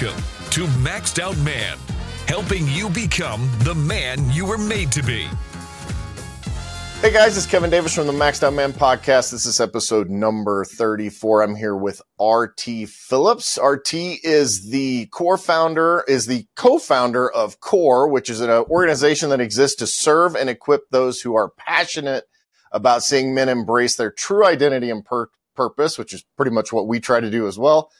Welcome to Maxed Out Man, helping you become the man you were made to be. Hey guys, it's Kevin Davis from the Maxed Out Man podcast. This is episode number 34. I'm here with RT Phillips. RT is the core founder, is the co-founder of CORE, which is an organization that exists to serve and equip those who are passionate about seeing men embrace their true identity and pur- purpose, which is pretty much what we try to do as well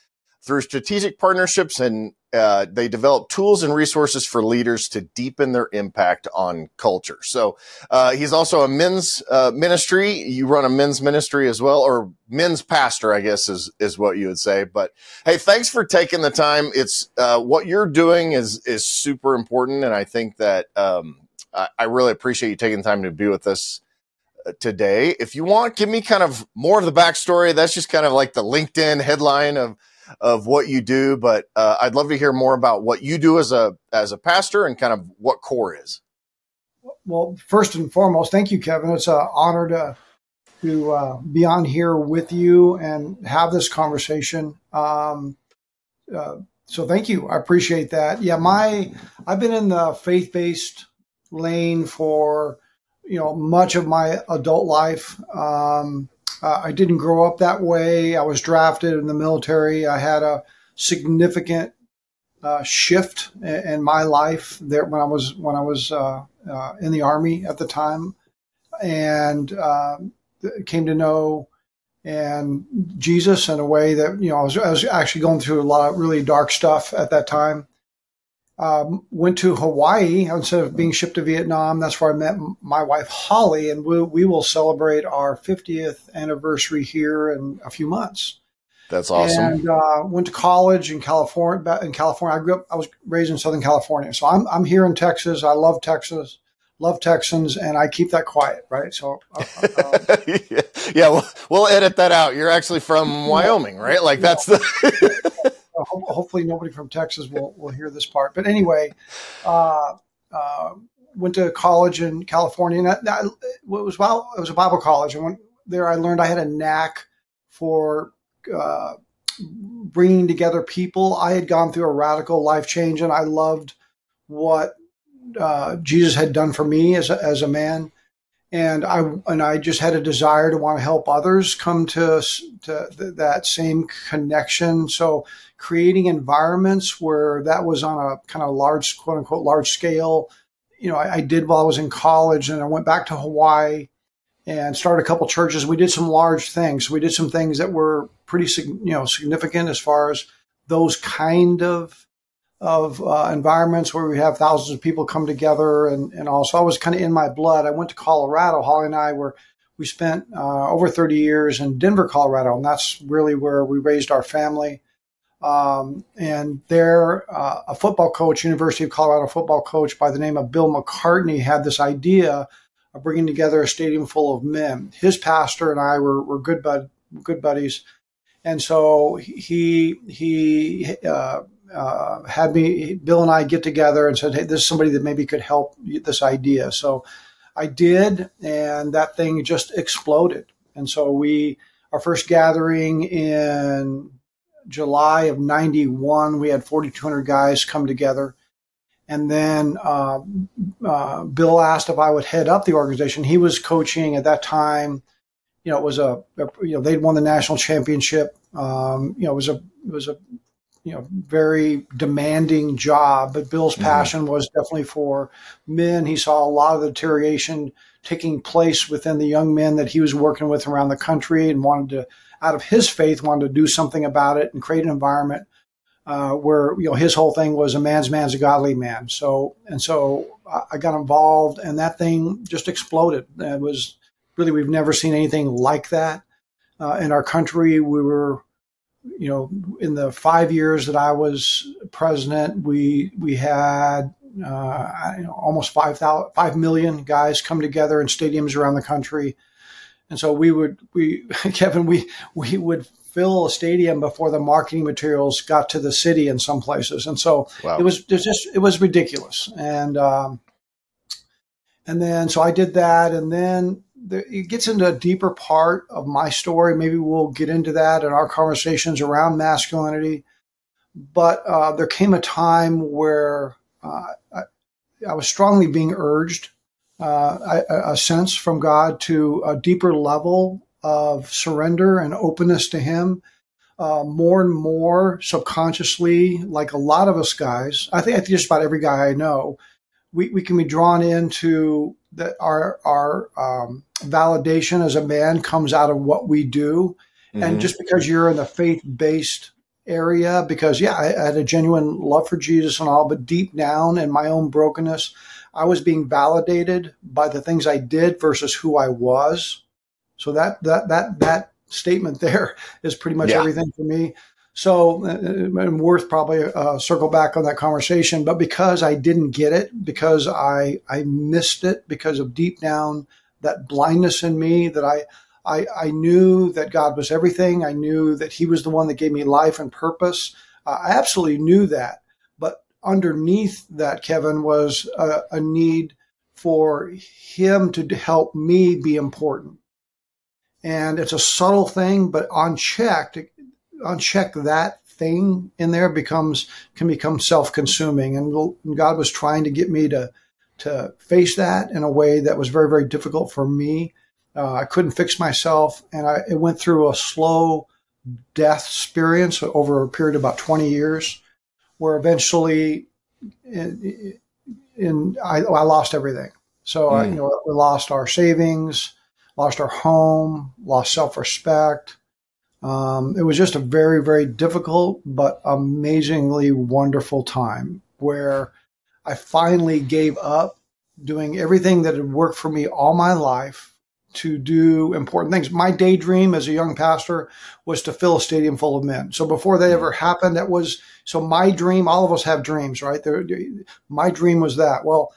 through strategic partnerships and uh, they develop tools and resources for leaders to deepen their impact on culture. So uh, he's also a men's uh, ministry. You run a men's ministry as well, or men's pastor, I guess is is what you would say. But hey, thanks for taking the time. It's uh, what you're doing is is super important, and I think that um, I, I really appreciate you taking the time to be with us uh, today. If you want, give me kind of more of the backstory. That's just kind of like the LinkedIn headline of of what you do, but uh, I'd love to hear more about what you do as a as a pastor and kind of what core is. Well, first and foremost, thank you, Kevin. It's an honor to to uh, be on here with you and have this conversation. Um, uh, so thank you. I appreciate that. Yeah, my I've been in the faith based lane for you know much of my adult life. Um, uh, I didn't grow up that way. I was drafted in the military. I had a significant uh, shift in, in, my life there when I was when I was uh, uh in the army at the time, and um, came to know and Jesus in a way that you know I was, I was actually going through a lot of really dark stuff at that time um, went to Hawaii instead of being shipped to Vietnam. That's where I met my wife Holly, and we, we will celebrate our 50th anniversary here in a few months. That's awesome. And uh, went to college in California. In California, I grew up. I was raised in Southern California, so I'm I'm here in Texas. I love Texas, love Texans, and I keep that quiet, right? So, uh, uh yeah, yeah we'll, we'll edit that out. You're actually from Wyoming, right? Like that's the. ho- hopefully nobody from Texas will, will hear this part. But anyway, uh, uh, went to college in California. And that, that, it was well, it was a Bible college. And there, I learned I had a knack for uh, bringing together people. I had gone through a radical life change, and I loved what uh, Jesus had done for me as a, as a man and I and I just had a desire to want to help others come to to th- that same connection. So creating environments where that was on a kind of large, quote unquote, large scale. You know, I, I did while I was in college, and I went back to Hawaii and started a couple churches. We did some large things. We did some things that were pretty, you know, significant as far as those kind of of uh, environments where we have thousands of people come together and, and also I was kind of in my blood. I went to Colorado. Holly and I were, we spent uh, over 30 years in Denver, Colorado, and that's really where we raised our family. Um, and there, uh, a football coach, University of Colorado football coach by the name of Bill McCartney had this idea of bringing together a stadium full of men. His pastor and I were, were good bud, good buddies. And so he, he, uh, uh, had me, Bill and I get together and said, Hey, this is somebody that maybe could help this idea. So I did, and that thing just exploded. And so we, our first gathering in July of 91, we had 4,200 guys come together. And then uh, uh, Bill asked if I would head up the organization. He was coaching at that time. You know, it was a, a you know they'd won the national championship. Um, you know, it was a it was a you know very demanding job but bill's mm-hmm. passion was definitely for men. He saw a lot of the deterioration taking place within the young men that he was working with around the country and wanted to out of his faith wanted to do something about it and create an environment uh, where you know his whole thing was a man's man's a godly man. So and so i got involved and that thing just exploded. It was really we've never seen anything like that uh, in our country. We were you know, in the five years that I was president, we we had uh, you know, almost 5, 000, 5 million guys come together in stadiums around the country. And so we would, we, Kevin, we, we would fill a stadium before the marketing materials got to the city in some places. And so wow. it was, it was just, it was ridiculous. And, um, and then, so I did that. And then it gets into a deeper part of my story. Maybe we'll get into that in our conversations around masculinity. but uh, there came a time where uh, I, I, was strongly being urged uh, a, a sense from God to a deeper level of surrender and openness to Him. Uh, more and more subconsciously, like a lot of us guys, I think, I think just about every guy I know, we, we can be drawn into that our our um, validation as a man comes out of what we do, mm-hmm. and just because you're in the faith based area, because yeah, I, I had a genuine love for Jesus and all, but deep down in my own brokenness, I was being validated by the things I did versus who I was. So that that that that statement there is pretty much yeah. everything for me. So, uh, worth probably uh, circle back on that conversation, but because I didn't get it, because I I missed it, because of deep down that blindness in me that I I, I knew that God was everything. I knew that He was the one that gave me life and purpose. Uh, I absolutely knew that But underneath that, Kevin, was a, a need for him to help me be important. And it's a subtle thing, but unchecked, uncheck that thing in there becomes can become self-consuming. And God was trying to get me to to face that in a way that was very very difficult for me. Uh, I couldn't fix myself, and I it went through a slow death experience over a period of about 20 years where eventually in, in I, I, lost everything. So mm. I, you know, we lost our savings, lost our home, lost self respect. Um, it was just a very, very difficult but amazingly wonderful time where I finally gave up doing everything that had worked for me all my life to do important things. My daydream as a young pastor was to fill a stadium full of men. So before that ever happened, that was so my dream. All of us have dreams, right? My dream was that. Well,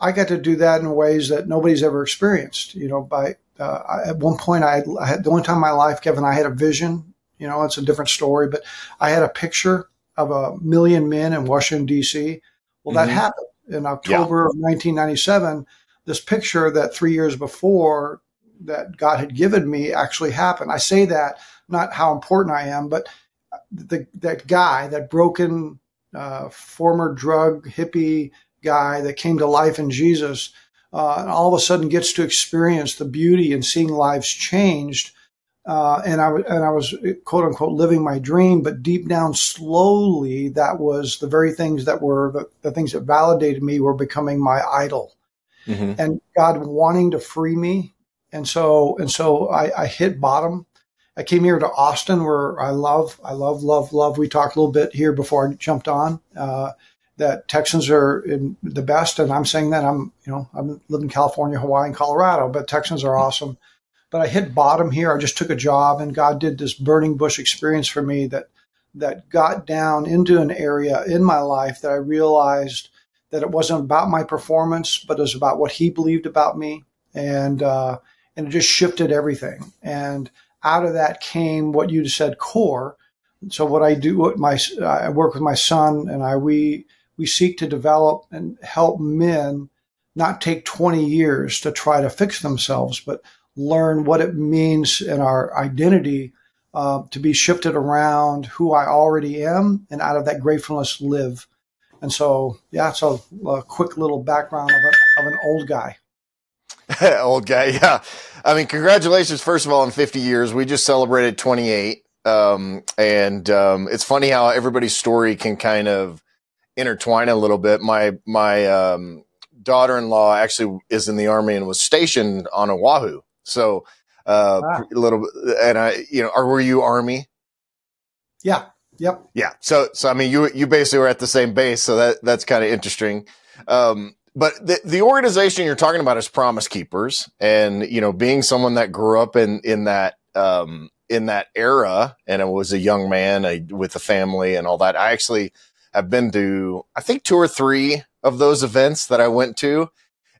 I got to do that in ways that nobody's ever experienced. You know, by uh, at one point, I had, I had the only time in my life, Kevin, I had a vision. You know, it's a different story, but I had a picture of a million men in Washington D.C. Well, mm-hmm. that happened in October yeah. of 1997 this picture that three years before that God had given me actually happened. I say that not how important I am, but the, that guy, that broken uh, former drug hippie guy that came to life in Jesus, uh, and all of a sudden gets to experience the beauty and seeing lives changed. Uh, and I and I was quote unquote living my dream, but deep down, slowly, that was the very things that were the, the things that validated me were becoming my idol. Mm-hmm. And God wanting to free me and so and so I, I hit bottom. I came here to Austin, where I love, I love, love, love. We talked a little bit here before I jumped on uh, that Texans are the best, and I'm saying that I'm, you know, I'm living in California, Hawaii, and Colorado, but Texans are awesome. But I hit bottom here. I just took a job, and God did this burning bush experience for me that that got down into an area in my life that I realized that it wasn't about my performance, but it was about what He believed about me, and uh, and it just shifted everything. And out of that came what you said, core. So what I do, what my I work with my son and I we we seek to develop and help men not take 20 years to try to fix themselves, but learn what it means in our identity uh, to be shifted around who I already am, and out of that gratefulness live. And so, yeah, so a quick little background of, a, of an old guy. Old guy, yeah. I mean, congratulations, first of all, on 50 years. We just celebrated 28. Um, and um, it's funny how everybody's story can kind of intertwine a little bit. My my um, daughter-in-law actually is in the army and was stationed on Oahu. So uh, ah. a little, and I, you know, are were you army? Yeah. Yep. Yeah. So so I mean, you you basically were at the same base, so that that's kind of interesting. Um, but the, the organization you're talking about is Promise Keepers, and you know, being someone that grew up in in that um, in that era, and it was a young man a, with a family and all that. I actually have been to, I think, two or three of those events that I went to.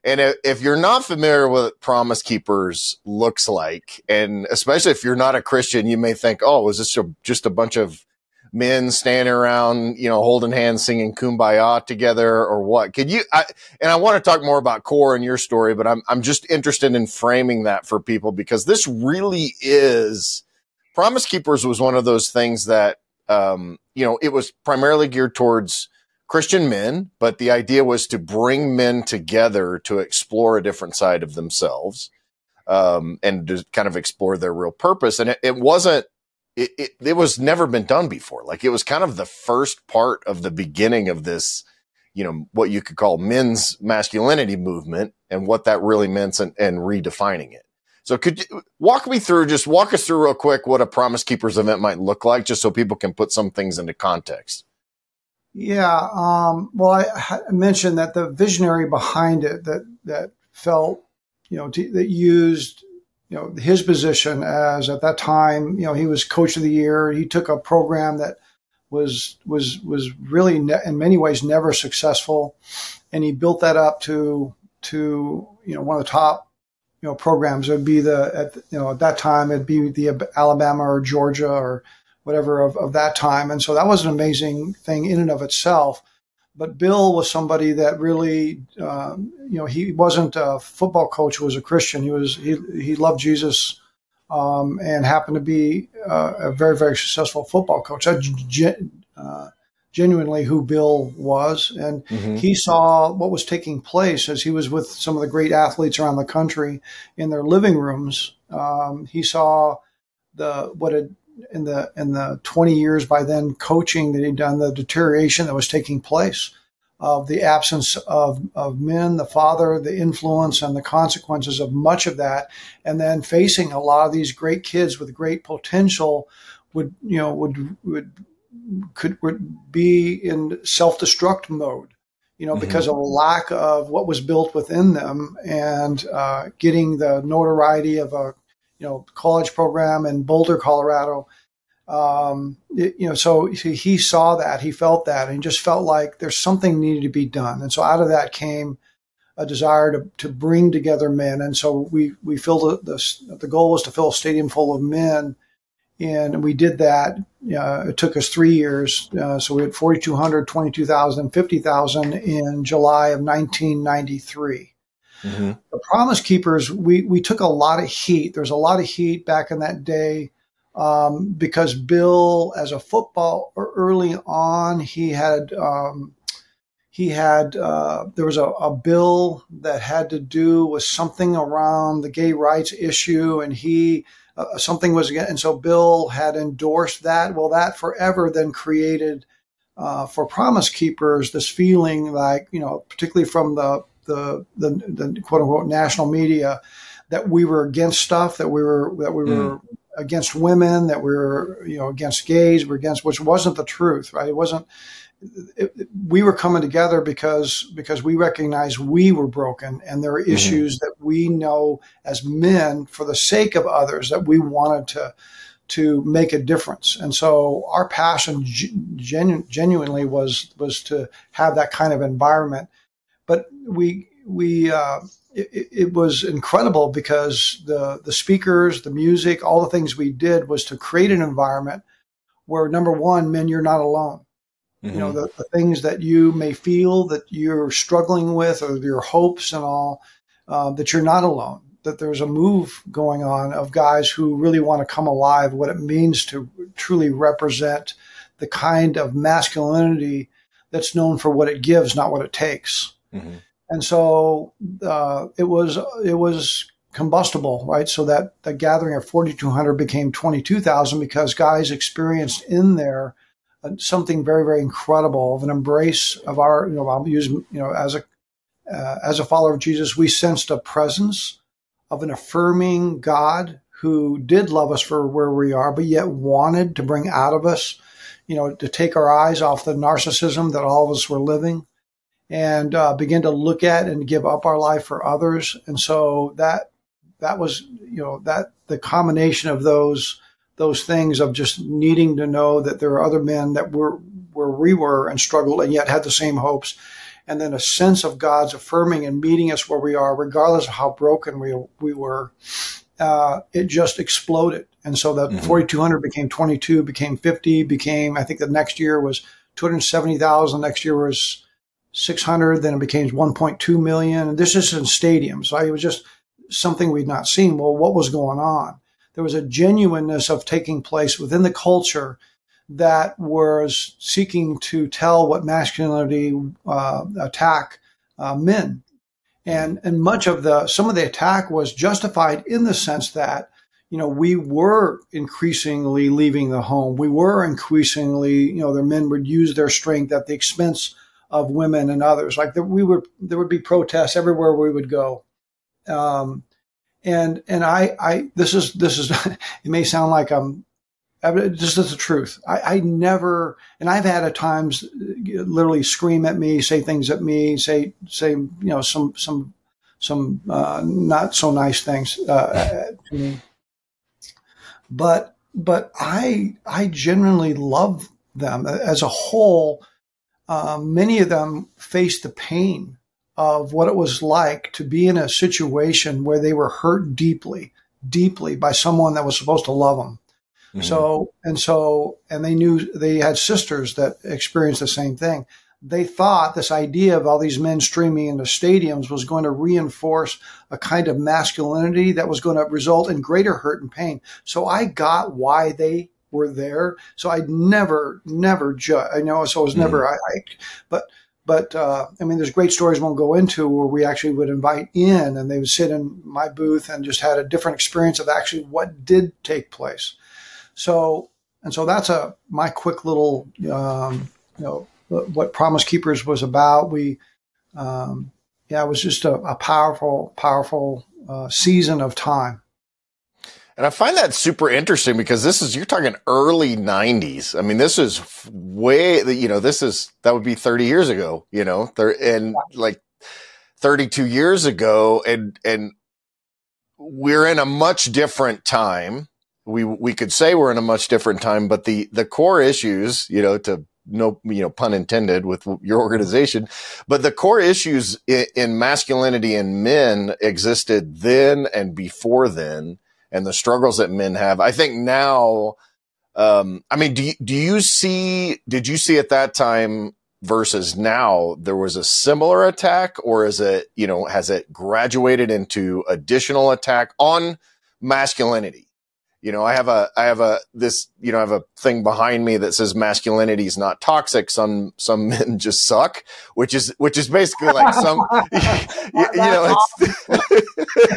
And if you're not familiar with what Promise Keepers looks like, and especially if you're not a Christian, you may think, "Oh, is this a, just a bunch of men standing around, you know, holding hands, singing "Kumbaya" together, or what? Could you? I, and I want to talk more about core and your story, but I'm I'm just interested in framing that for people because this really is Promise Keepers was one of those things that um, you know, it was primarily geared towards Christian men, but the idea was to bring men together to explore a different side of themselves, um, and to kind of explore their real purpose. And it, it wasn't, it, it, it was never been done before. Like it was kind of the first part of the beginning of this, you know, what you could call men's masculinity movement and what that really meant and, and redefining it. So could you walk me through, just walk us through real quick what a Promise Keepers event might look like, just so people can put some things into context. Yeah. Um, well, I, I, mentioned that the visionary behind it that, that felt, you know, t- that used, you know, his position as at that time, you know, he was coach of the year. He took a program that was, was, was really ne- in many ways never successful. And he built that up to, to, you know, one of the top you know programs. It would be the at you know at that time it'd be the Alabama or Georgia or whatever of, of that time, and so that was an amazing thing in and of itself. But Bill was somebody that really, um, you know, he wasn't a football coach; was a Christian. He was he he loved Jesus, um, and happened to be uh, a very very successful football coach. Uh, genuinely who Bill was. And mm-hmm. he saw what was taking place as he was with some of the great athletes around the country in their living rooms. Um, he saw the what had in the in the 20 years by then coaching that he'd done, the deterioration that was taking place of the absence of, of men, the father, the influence and the consequences of much of that. And then facing a lot of these great kids with great potential would, you know, would, would could be in self-destruct mode you know, mm-hmm. because of a lack of what was built within them and uh, getting the notoriety of a, you know, college program in Boulder, Colorado. Um, it, you know, so he saw that, he felt that, and just felt like there's something needed to be done. And so out of that came a desire to, to bring together men. And so we, we filled the, the, the goal was to fill a stadium full of men and we did that. Uh, it took us three years. Uh, so we had 4,200, 22,000, 50,000 in July of 1993. Mm-hmm. The Promise Keepers, we, we took a lot of heat. There's a lot of heat back in that day um, because Bill, as a football early on, he had um, he had uh, there was a, a, bill that had to do with something around the gay rights issue, and he uh, something was again, and so Bill had endorsed that. Well, that forever then created uh, for Promise Keepers this feeling like you know, particularly from the the the, the quote unquote national media, that we were against stuff, that we were that we were mm. against women, that we were you know against gays, we're against which wasn't the truth, right? It wasn't it, we were coming together because because we recognized we were broken and there are mm-hmm. issues that we know as men for the sake of others that we wanted to to make a difference. And so our passion genu- genuinely was was to have that kind of environment. But we we uh, it, it, was incredible because the the speakers the music all the things we did was to create an environment where number one men you're not alone Mm-hmm. You know, the, the, things that you may feel that you're struggling with or your hopes and all, uh, that you're not alone, that there's a move going on of guys who really want to come alive, what it means to truly represent the kind of masculinity that's known for what it gives, not what it takes. Mm-hmm. And so uh, it was it was combustible, right? So that the gathering of 4,200 became 22,000 because guys experienced in there – something very, very incredible of an embrace of our, you know, I'll use, you know, as a, uh, as a follower of Jesus, we sensed a presence of an affirming God who did love us for where we are, but yet wanted to bring out of us, you know, to take our eyes off the narcissism that all of us were living and uh, begin to look at and give up our life for others. And so that, that was, you know, that the combination of those those things of just needing to know that there are other men that were where we were and struggled and yet had the same hopes. And then a sense of God's affirming and meeting us where we are, regardless of how broken we, we were. Uh, it just exploded. And so that mm-hmm. 4,200 became 22, became 50, became, I think the next year was 270,000. Next year was 600. Then it became 1.2 million. And this is in stadiums. Right? It was just something we'd not seen. Well, what was going on? There was a genuineness of taking place within the culture that was seeking to tell what masculinity uh, attack uh, men. And, and much of the, some of the attack was justified in the sense that, you know, we were increasingly leaving the home. We were increasingly, you know, their men would use their strength at the expense of women and others. Like the, we would, there would be protests everywhere we would go. Um, and, and I, I, this is, this is, it may sound like I'm just is the truth. I, I, never, and I've had at times literally scream at me, say things at me, say, say, you know, some, some, some, uh, not so nice things, uh, to me. But, but I, I genuinely love them as a whole. Uh, many of them face the pain of what it was like to be in a situation where they were hurt deeply, deeply by someone that was supposed to love them Mm-hmm. So, and so, and they knew they had sisters that experienced the same thing. They thought this idea of all these men streaming into stadiums was going to reinforce a kind of masculinity that was going to result in greater hurt and pain. So I got why they were there. So I'd never, never judge. I know, so it was never, mm-hmm. I, I, but, but uh, I mean, there's great stories we won't go into where we actually would invite in and they would sit in my booth and just had a different experience of actually what did take place. So, and so that's a my quick little, um, you know, what Promise Keepers was about. We, um, yeah, it was just a, a powerful, powerful uh, season of time. And I find that super interesting because this is, you're talking early 90s. I mean, this is way, you know, this is, that would be 30 years ago, you know, and like 32 years ago. And, and we're in a much different time we we could say we're in a much different time, but the the core issues, you know, to no you know pun intended with your organization, but the core issues in, in masculinity in men existed then and before then, and the struggles that men have. I think now. Um, I mean, do you, do you see, did you see at that time versus now there was a similar attack or is it, you know, has it graduated into additional attack on masculinity? You know, I have a, I have a, this, you know, I have a thing behind me that says masculinity is not toxic. Some, some men just suck, which is, which is basically like some, you, you, know,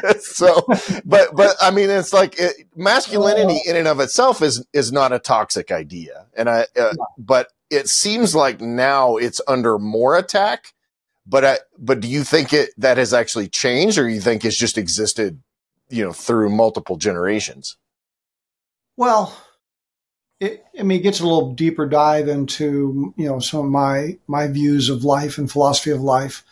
it's, so, but, but I mean, it's like it, masculinity in and of itself is, is not a toxic idea. And I, uh, but it seems like now it's under more attack. But I, but do you think it, that has actually changed or you think it's just existed, you know, through multiple generations? Well, it, I mean, it gets a little deeper dive into you know some of my my views of life and philosophy of life,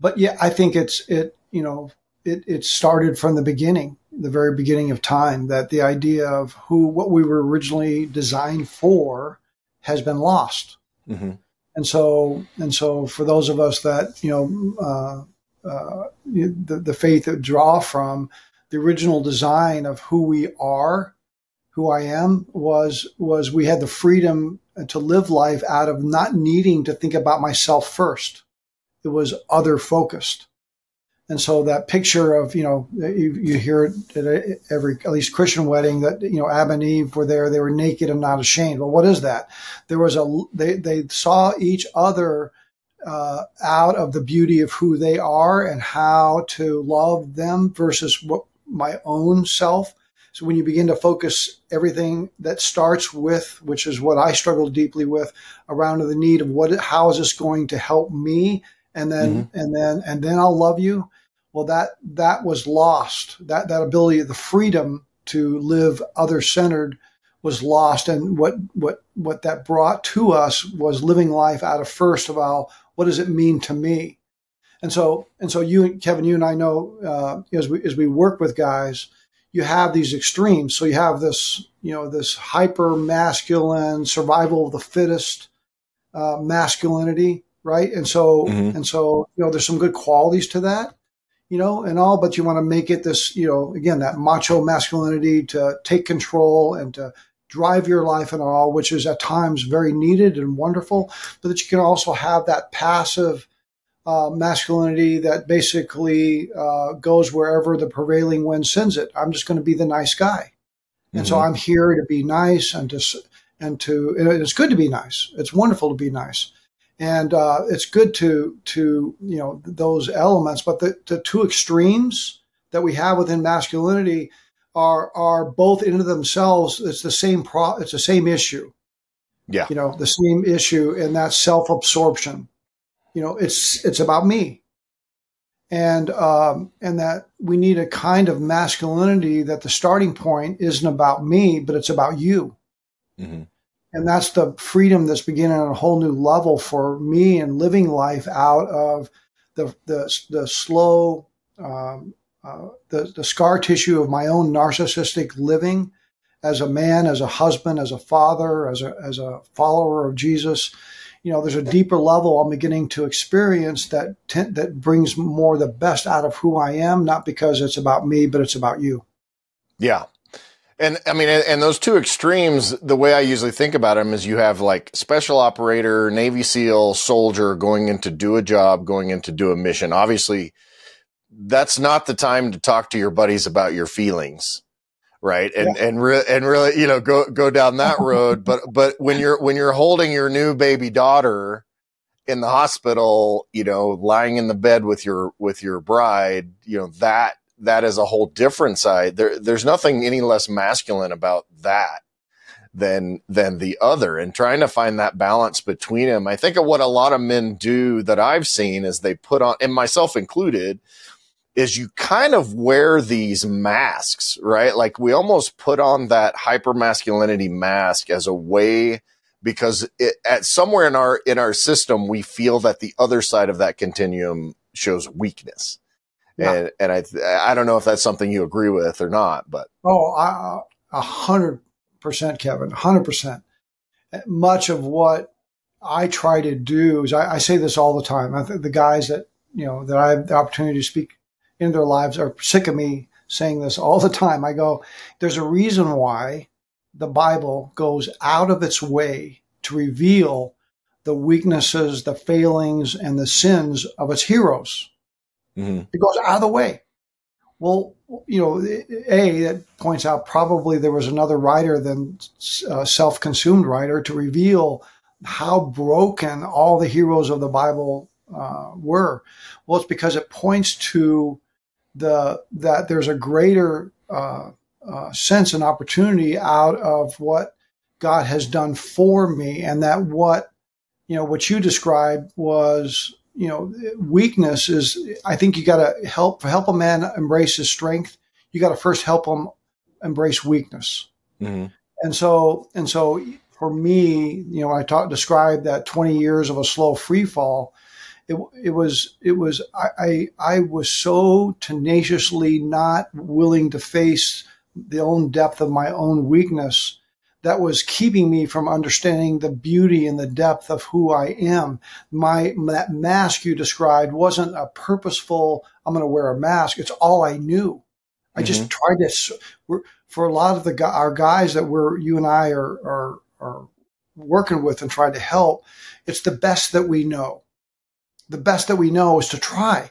but yeah, I think it's it you know it it started from the beginning, the very beginning of time, that the idea of who what we were originally designed for has been lost, mm-hmm. and so and so for those of us that you know uh, uh, the the faith that draw from the original design of who we are who I am was was we had the freedom to live life out of not needing to think about myself first. It was other focused. And so that picture of, you know, you, you hear it at every, at least Christian wedding that, you know, Adam and Eve were there. They were naked and not ashamed. Well, what is that? There was a, they, they saw each other uh, out of the beauty of who they are and how to love them versus what my own self so when you begin to focus everything that starts with, which is what I struggle deeply with, around the need of what, how is this going to help me, and then mm-hmm. and then and then I'll love you. Well, that that was lost. That that ability, the freedom to live other centered, was lost. And what what what that brought to us was living life out of first of all, what does it mean to me? And so and so you, Kevin, you and I know uh, as we as we work with guys you have these extremes. So you have this, you know, this hyper masculine survival of the fittest uh, masculinity, right? And so, mm-hmm. and so, you know, there's some good qualities to that, you know, and all, but you want to make it this, you know, again, that macho masculinity to take control and to drive your life and all, which is at times very needed and wonderful, but that you can also have that passive uh, masculinity that basically uh, goes wherever the prevailing wind sends it. I'm just going to be the nice guy, and mm-hmm. so I'm here to be nice and to and to and it's good to be nice. It's wonderful to be nice, and uh, it's good to to you know those elements. But the, the two extremes that we have within masculinity are are both into themselves. It's the same pro. It's the same issue. Yeah, you know the same issue, and that's self absorption. You know, it's it's about me and um, and that we need a kind of masculinity that the starting point isn't about me, but it's about you. Mm-hmm. And that's the freedom that's beginning on a whole new level for me and living life out of the the, the slow um, uh, the the scar tissue of my own narcissistic living as a man, as a husband, as a father, as a as a follower of Jesus you know, there's a deeper level I'm beginning to experience that that brings more the best out of who I am, not because it's about me, but it's about you. Yeah. And I mean, and those two extremes, the way I usually think about them is you have like special operator, Navy SEAL, soldier going in to do a job, going in to do a mission. Obviously, that's not the time to talk to your buddies about your feelings right? And yeah. and re- and really you know go go down that road. But but when you're when you're holding your new baby daughter in the hospital you know lying in the bed with your with your bride you know that that is a whole different side. There there's nothing any less masculine about that than than the other. And trying to find that balance between them i think of what a lot of men do that i've seen is they put on and myself included is you kind of wear these masks, right? Like we almost put on that hyper masculinity mask as a way because it, at somewhere in our in our system we feel that the other side of that continuum shows weakness. Yeah. And and I I don't know if that's something you agree with or not, but oh, a hundred percent, Kevin, hundred percent. Much of what I try to do is I, I say this all the time. I think the guys that you know that I have the opportunity to speak in their lives are sick of me saying this all the time. I go, there's a reason why the Bible goes out of its way to reveal the weaknesses, the failings, and the sins of its heroes. Mm-hmm. It goes out of the way. Well, you know, A, that points out probably there was another writer than uh, self consumed writer to reveal how broken all the heroes of the Bible uh, were. Well, it's because it points to the that there's a greater uh, uh, sense and opportunity out of what God has done for me, and that what you know what you described was you know weakness is. I think you got to help help a man embrace his strength. You got to first help him embrace weakness, mm-hmm. and so and so for me, you know, I talk describe that 20 years of a slow free fall it, it was it was I, I, I was so tenaciously not willing to face the own depth of my own weakness that was keeping me from understanding the beauty and the depth of who I am. My that mask you described wasn't a purposeful. I'm going to wear a mask. It's all I knew. I mm-hmm. just tried to. For a lot of the our guys that we're you and I are are are working with and trying to help, it's the best that we know the best that we know is to try,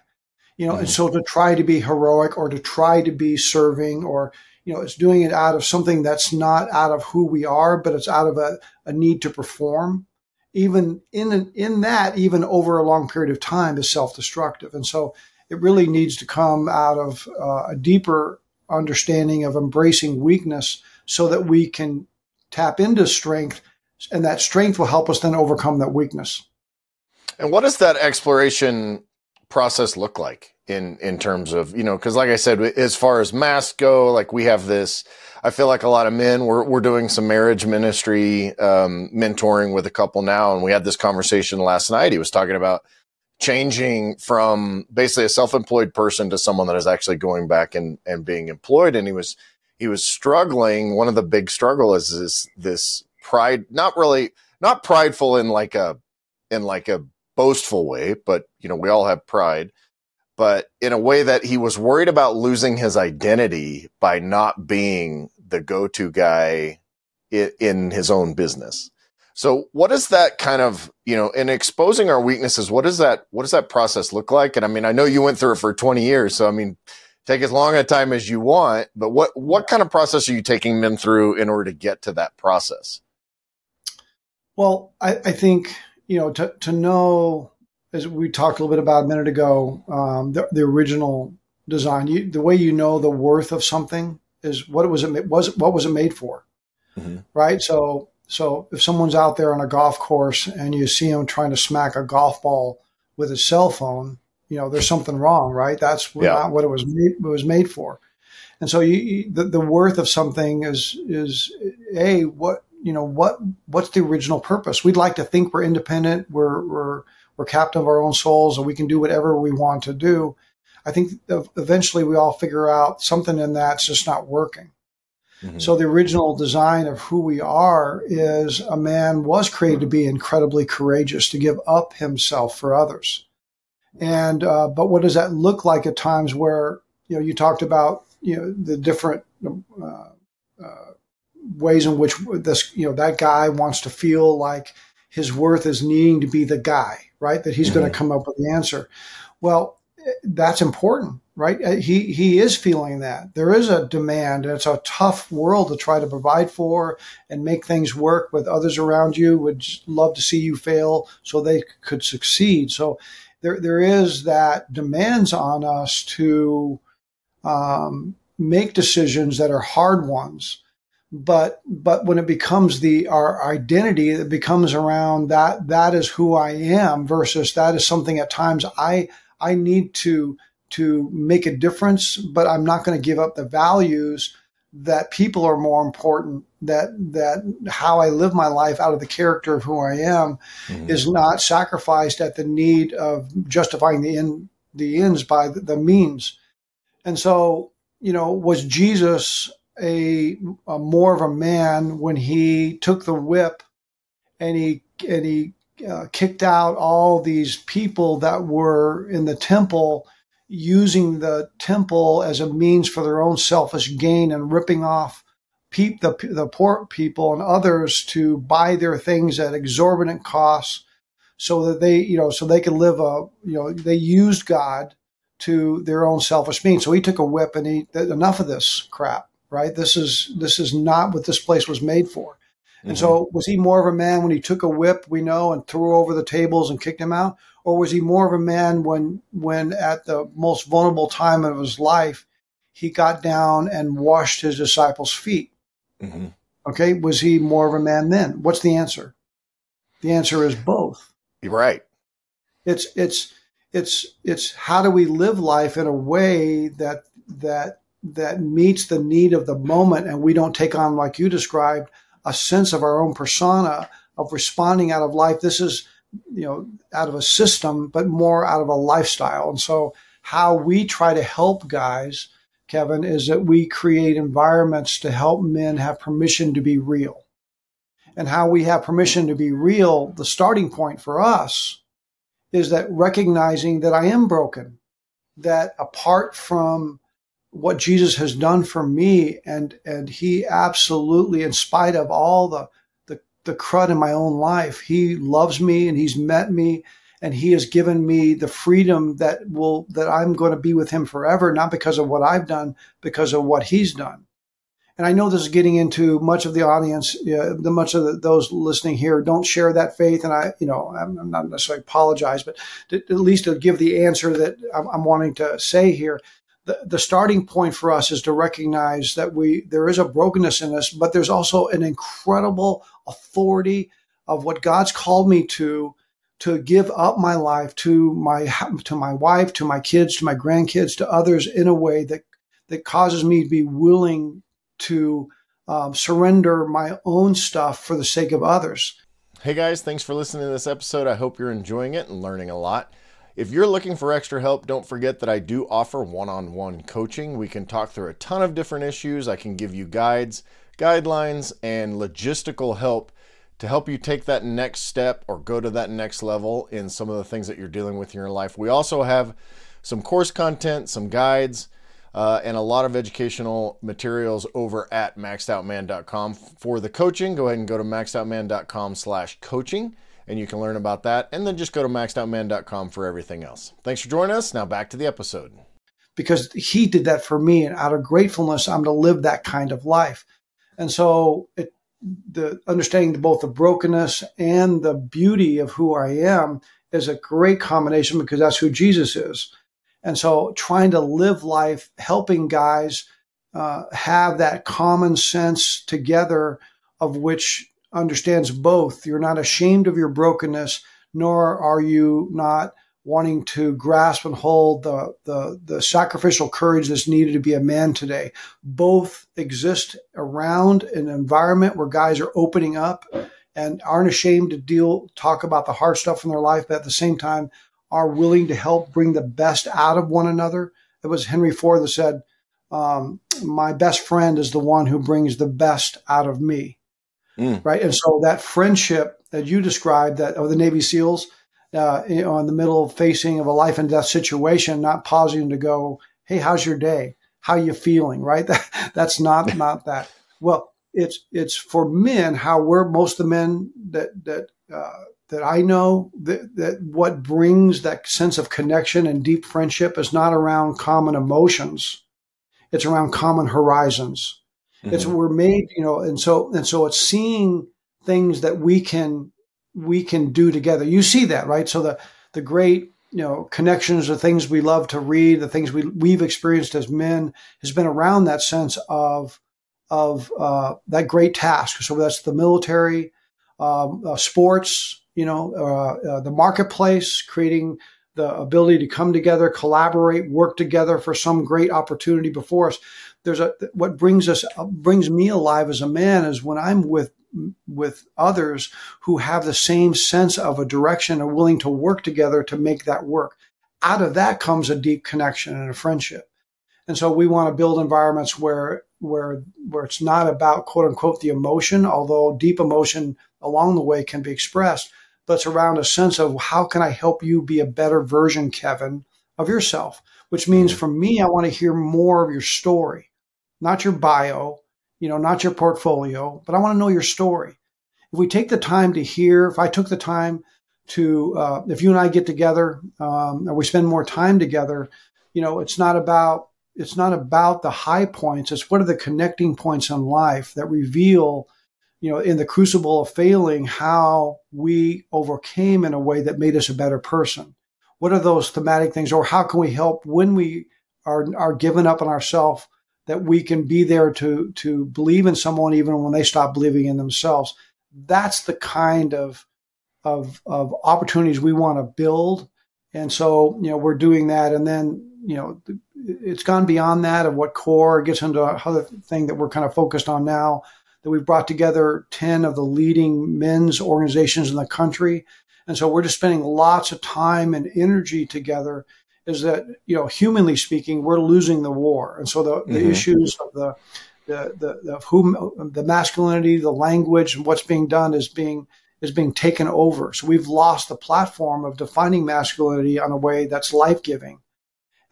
you know, mm-hmm. and so to try to be heroic or to try to be serving or, you know, it's doing it out of something that's not out of who we are, but it's out of a, a need to perform. Even in, in that, even over a long period of time is self-destructive. And so it really needs to come out of uh, a deeper understanding of embracing weakness so that we can tap into strength and that strength will help us then overcome that weakness. And what does that exploration process look like in in terms of you know because like I said, as far as masks go, like we have this. I feel like a lot of men we're we're doing some marriage ministry um, mentoring with a couple now, and we had this conversation last night. He was talking about changing from basically a self-employed person to someone that is actually going back and, and being employed and he was he was struggling one of the big struggle is this this pride not really not prideful in like a in like a boastful way, but you know, we all have pride, but in a way that he was worried about losing his identity by not being the go-to guy in, in his own business. So what is that kind of, you know, in exposing our weaknesses, what does that, what does that process look like? And I mean, I know you went through it for 20 years. So I mean, take as long a time as you want, but what, what kind of process are you taking men through in order to get to that process? Well, I, I think you know to to know as we talked a little bit about a minute ago, um, the, the original design, you, the way you know the worth of something is what it was it was what was it made for, mm-hmm. right? So so if someone's out there on a golf course and you see him trying to smack a golf ball with his cell phone, you know there's something wrong, right? That's yeah. not what it was made, it was made for. And so you, you, the, the worth of something is is a what you know what what's the original purpose? We'd like to think we're independent, we're we're we're captain of our own souls, and we can do whatever we want to do. I think eventually we all figure out something in that's just not working. Mm-hmm. So the original design of who we are is a man was created to be incredibly courageous, to give up himself for others. And uh, but what does that look like at times where you know you talked about you know the different uh, uh, ways in which this you know that guy wants to feel like his worth is needing to be the guy, right? That he's mm-hmm. going to come up with the answer. Well, that's important, right? Uh, he he is feeling that there is a demand. It's a tough world to try to provide for and make things work. With others around you would love to see you fail so they could succeed. So there there is that demands on us to um, make decisions that are hard ones but but when it becomes the our identity it becomes around that that is who i am versus that is something at times i i need to to make a difference but i'm not going to give up the values that people are more important that that how i live my life out of the character of who i am mm-hmm. is not sacrificed at the need of justifying the end the ends by the, the means and so you know was jesus a, a more of a man when he took the whip and he and he uh, kicked out all these people that were in the temple using the temple as a means for their own selfish gain and ripping off pe- the, the poor people and others to buy their things at exorbitant costs so that they you know so they could live a you know they used god to their own selfish means. So he took a whip and he enough of this crap right? This is this is not what this place was made for. And mm-hmm. so, was he more of a man when he took a whip, we know, and threw over the tables and kicked him out, or was he more of a man when, when at the most vulnerable time of his life, he got down and washed his disciples' feet? Mm-hmm. Okay, was he more of a man then? What's the answer? The answer is both. You're right. It's it's it's it's how do we live life in a way that that that meets the need of the moment and we don't take on like you described a sense of our own persona of responding out of life. This is you know out of a system but more out of a lifestyle. And so how we try to help guys kevin is that we create environments to help men have permission to be real. And how we have permission to be real the starting point for us is that recognizing that i am broken that apart from what Jesus has done for me, and and he absolutely, in spite of all the the, the crud in my own life, he loves me and he's met me and he has given me the freedom that will that I'm going to be with him forever, not because of what I've done, because of what he's done. And I know this is getting into much of the audience, uh, the much of the, those listening here don't share that faith, and I, you know, I'm, I'm not necessarily apologize, but to, at least to give the answer that I'm, I'm wanting to say here the, starting point for us is to recognize that we there is a brokenness in us, but there's also an incredible authority of what God's called me to to give up my life to my to my wife, to my kids, to my grandkids, to others in a way that that causes me to be willing to um, surrender my own stuff for the sake of others. Hey guys, thanks for listening to this episode. I hope you're enjoying it and learning a lot. If you're looking for extra help, don't forget that I do offer one on one coaching. We can talk through a ton of different issues. I can give you guides, guidelines, and logistical help to help you take that next step or go to that next level in some of the things that you're dealing with in your life. We also have some course content, some guides, uh, and a lot of educational materials over at maxedoutman.com. For the coaching, go ahead and go to maxedoutman.com slash coaching and you can learn about that. And then just go to maxedoutman.com for everything else. Thanks for joining us. Now back to the episode. Because he did that for me, and out of gratefulness, I'm to live that kind of life. And so it the understanding both the brokenness and the beauty of who I am is a great combination because that's who Jesus is. And so trying to live life, helping guys uh, have that common sense together of which understands both. You're not ashamed of your brokenness, nor are you not wanting to grasp and hold the, the, the sacrificial courage that's needed to be a man today. Both exist around an environment where guys are opening up and aren't ashamed to deal, talk about the hard stuff in their life, but at the same time are willing to help bring the best out of one another. It was Henry Ford that said, um, my best friend is the one who brings the best out of me. Mm. Right. And so that friendship that you described that of the Navy SEALs, uh, you know, in the middle of facing of a life and death situation, not pausing to go, Hey, how's your day? How you feeling? Right. That, that's not, not that. Well, it's, it's for men, how we're most of the men that, that, uh, that I know that, that what brings that sense of connection and deep friendship is not around common emotions. It's around common horizons. Mm-hmm. It's we're made, you know, and so and so it's seeing things that we can we can do together. You see that, right? So the the great you know connections, the things we love to read, the things we we've experienced as men has been around that sense of of uh, that great task. So that's the military, um, uh, sports, you know, uh, uh, the marketplace, creating the ability to come together, collaborate, work together for some great opportunity before us there's a what brings us brings me alive as a man is when I'm with with others who have the same sense of a direction and willing to work together to make that work. Out of that comes a deep connection and a friendship. And so we want to build environments where where where it's not about quote unquote the emotion, although deep emotion along the way can be expressed, but it's around a sense of how can I help you be a better version, Kevin, of yourself? Which means mm-hmm. for me, I want to hear more of your story not your bio, you know, not your portfolio, but I want to know your story. If we take the time to hear, if I took the time to, uh, if you and I get together, um, and we spend more time together, you know, it's not about, it's not about the high points. It's what are the connecting points in life that reveal, you know, in the crucible of failing, how we overcame in a way that made us a better person. What are those thematic things, or how can we help when we are are given up on ourselves? That we can be there to to believe in someone even when they stop believing in themselves. That's the kind of of of opportunities we want to build. And so, you know, we're doing that. And then, you know, it's gone beyond that of what core gets into another thing that we're kind of focused on now that we've brought together 10 of the leading men's organizations in the country. And so we're just spending lots of time and energy together is that you know humanly speaking we're losing the war. And so the, mm-hmm. the issues of the the, the, the whom the masculinity the language and what's being done is being is being taken over. So we've lost the platform of defining masculinity on a way that's life-giving.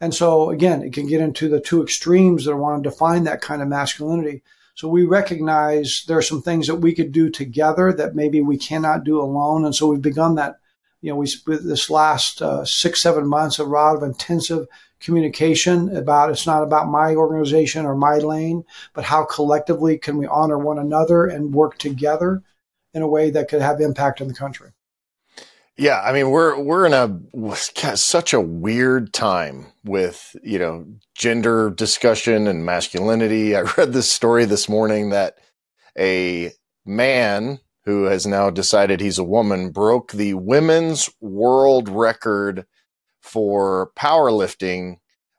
And so again it can get into the two extremes that want to define that kind of masculinity. So we recognize there are some things that we could do together that maybe we cannot do alone. And so we've begun that you know, we this last uh, six seven months a lot of intensive communication about it's not about my organization or my lane, but how collectively can we honor one another and work together in a way that could have impact in the country. Yeah, I mean we're we're in a such a weird time with you know gender discussion and masculinity. I read this story this morning that a man who has now decided he's a woman, broke the women's world record for powerlifting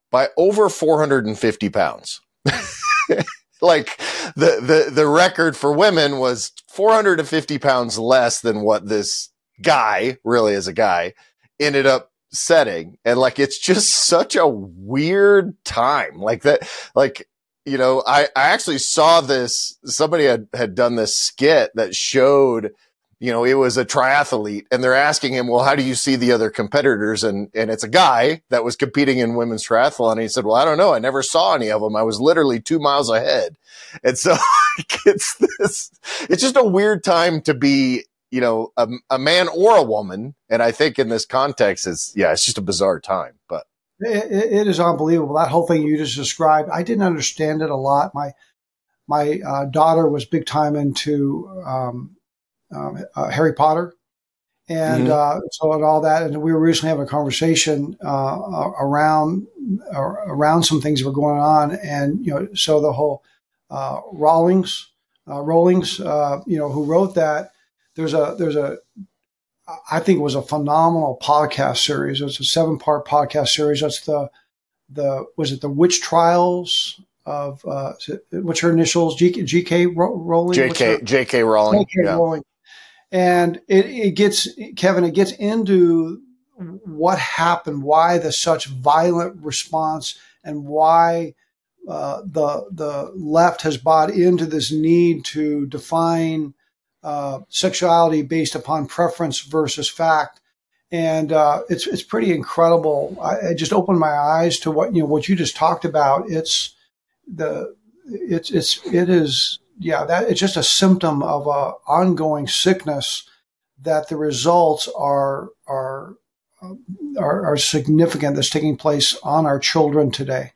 by over 450 pounds. like the, the, the record for women was 450 pounds less than what this guy, really as a guy, ended up setting. And like, it's just such a weird time. Like that, like you know, I, I actually saw this. Somebody had, had done this skit that showed, you know, it was a triathlete and they're asking him, well, how do you see the other competitors? And, and it's a guy that was competing in women's triathlon. And he said, well, I don't know. I never saw any of them. I was literally two miles ahead. And so it's this, it's just a weird time to be, you know, a, a man or a woman. And I think in this context, it's, yeah, it's just a bizarre time, but. It, it is unbelievable. That whole thing you just described, I didn't understand it a lot. My my uh, daughter was big time into um, um, uh, Harry Potter, and mm-hmm. uh, so and all that. And we were recently having a conversation uh, around uh, around some things that were going on, and you know, so the whole uh, Rawlings, Rawlings, you know, who wrote that. There's a there's a I think it was a phenomenal podcast series. It was a seven part podcast series. That's the the was it the witch trials of uh, what's her initials? G, G.K. Rowling. J.K. J.K. Rowling. J.K. Yeah. Rowling. And it, it gets Kevin. It gets into what happened, why the such violent response, and why uh, the the left has bought into this need to define uh, sexuality based upon preference versus fact. And uh, it's it's pretty incredible. I, I, just opened my eyes to what you know what you just talked about. It's the it's it's it is yeah that it's just a symptom of a ongoing sickness that the results are are are, are significant that's taking place on our children today.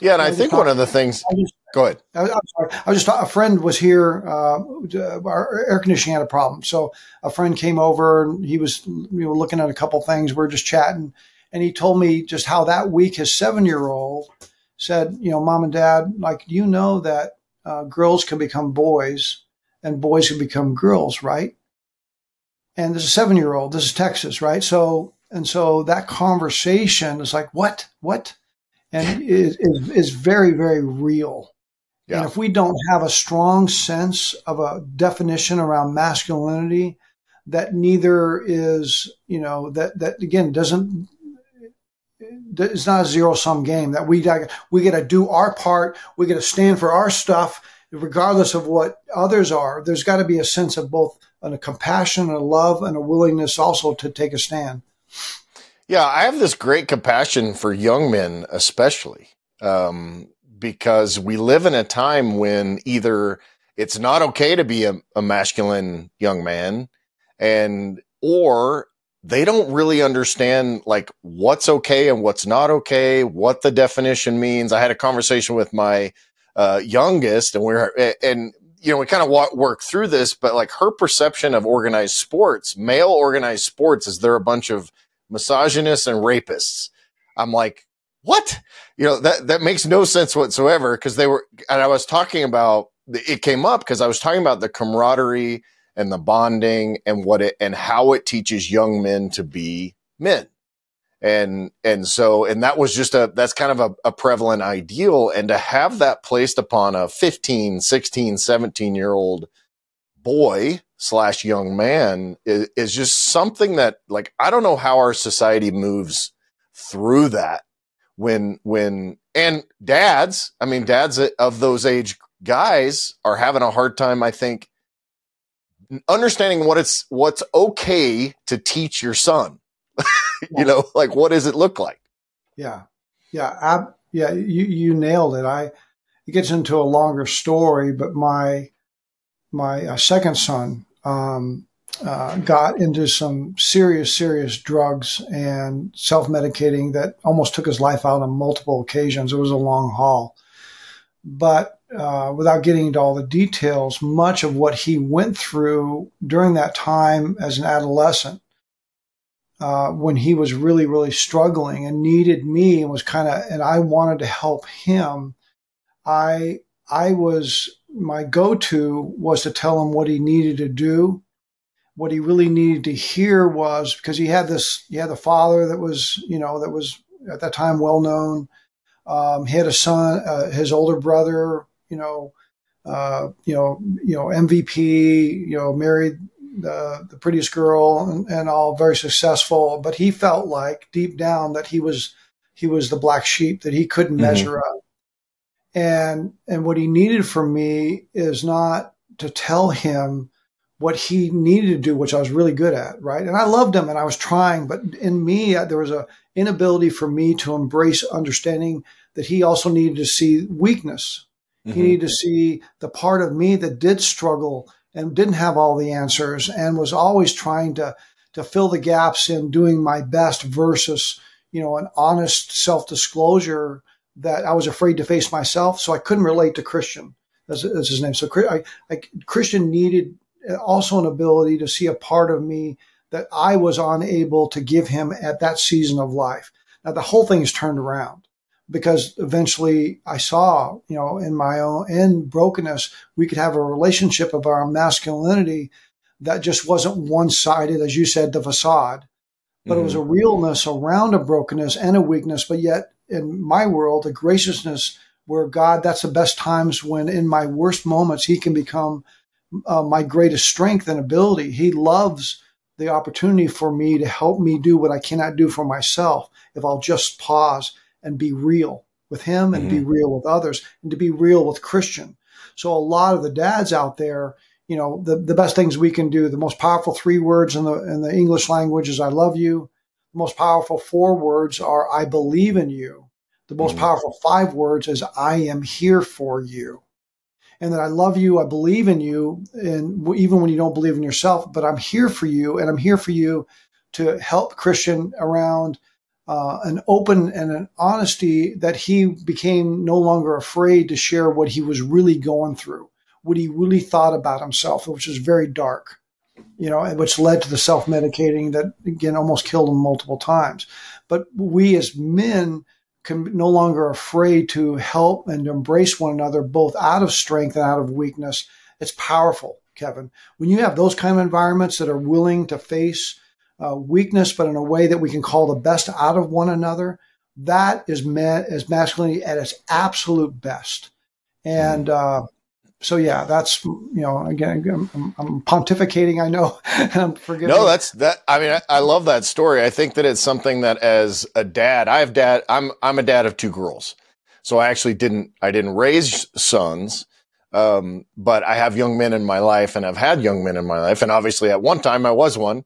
Yeah, and I, I think one of the things. Just, Go ahead. I, am sorry. I was just a friend was here. Uh, our air conditioning had a problem, so a friend came over and he was you know looking at a couple things. We are just chatting, and he told me just how that week his seven year old said, you know, mom and dad, like you know that uh, girls can become boys and boys can become girls, right? And there's a seven year old. This is Texas, right? So and so that conversation is like, what, what, and is is, is very very real yeah. And if we don't have a strong sense of a definition around masculinity, that neither is, you know, that, that again doesn't, it's not a zero sum game that we, we got to do our part. We got to stand for our stuff, regardless of what others are. There's got to be a sense of both a compassion, a love, and a willingness also to take a stand. Yeah, I have this great compassion for young men, especially. Um, because we live in a time when either it's not okay to be a, a masculine young man and or they don't really understand like what's okay and what's not okay, what the definition means. I had a conversation with my uh, youngest, and we're and you know we kind of walk, work through this, but like her perception of organized sports, male organized sports, is they're a bunch of misogynists and rapists. I'm like, what? You know, that, that makes no sense whatsoever because they were, and I was talking about, it came up because I was talking about the camaraderie and the bonding and what it, and how it teaches young men to be men. And, and so, and that was just a, that's kind of a, a prevalent ideal. And to have that placed upon a 15, 16, 17 year old boy slash young man is, is just something that like, I don't know how our society moves through that when when and dads, I mean dads of those age guys are having a hard time I think understanding what it's what's okay to teach your son. you know, like what does it look like? Yeah. Yeah, ab- yeah, you you nailed it. I it gets into a longer story, but my my uh, second son um, uh, got into some serious, serious drugs and self medicating that almost took his life out on multiple occasions. It was a long haul. But uh, without getting into all the details, much of what he went through during that time as an adolescent, uh, when he was really, really struggling and needed me and was kind of, and I wanted to help him, I, I was, my go to was to tell him what he needed to do what he really needed to hear was because he had this, he had a father that was, you know, that was at that time well known. Um, he had a son, uh, his older brother, you know, uh, you know, you know, MVP, you know, married the the prettiest girl and, and all, very successful. But he felt like deep down that he was he was the black sheep that he couldn't mm-hmm. measure up. And and what he needed from me is not to tell him what he needed to do, which I was really good at, right? And I loved him and I was trying, but in me, uh, there was a inability for me to embrace understanding that he also needed to see weakness. Mm-hmm. He needed to see the part of me that did struggle and didn't have all the answers and was always trying to, to fill the gaps in doing my best versus, you know, an honest self disclosure that I was afraid to face myself. So I couldn't relate to Christian. That's, that's his name. So I, I, Christian needed also an ability to see a part of me that I was unable to give him at that season of life. Now the whole thing is turned around because eventually I saw, you know, in my own in brokenness, we could have a relationship of our masculinity that just wasn't one sided, as you said, the facade, but mm-hmm. it was a mm-hmm. realness around a brokenness and a weakness. But yet in my world, a graciousness where God, that's the best times when in my worst moments, he can become uh, my greatest strength and ability. He loves the opportunity for me to help me do what I cannot do for myself if I'll just pause and be real with him and mm-hmm. be real with others and to be real with Christian. So a lot of the dads out there, you know, the, the best things we can do, the most powerful three words in the in the English language is I love you. The most powerful four words are I believe in you. The most mm-hmm. powerful five words is I am here for you and that I love you, I believe in you, and even when you don't believe in yourself, but I'm here for you, and I'm here for you to help Christian around uh, an open and an honesty that he became no longer afraid to share what he was really going through, what he really thought about himself, which is very dark, you know, which led to the self medicating that again almost killed him multiple times. But we as men can no longer afraid to help and embrace one another, both out of strength and out of weakness. It's powerful, Kevin. When you have those kind of environments that are willing to face uh, weakness, but in a way that we can call the best out of one another, that is, ma- is masculinity at its absolute best. And uh, so yeah, that's you know again I'm, I'm pontificating. I know, I'm forgiving. No, that's that. I mean, I, I, love that story. I think that it's something that as a dad, I have dad. I'm I'm a dad of two girls, so I actually didn't I didn't raise sons, um, but I have young men in my life, and I've had young men in my life, and obviously at one time I was one.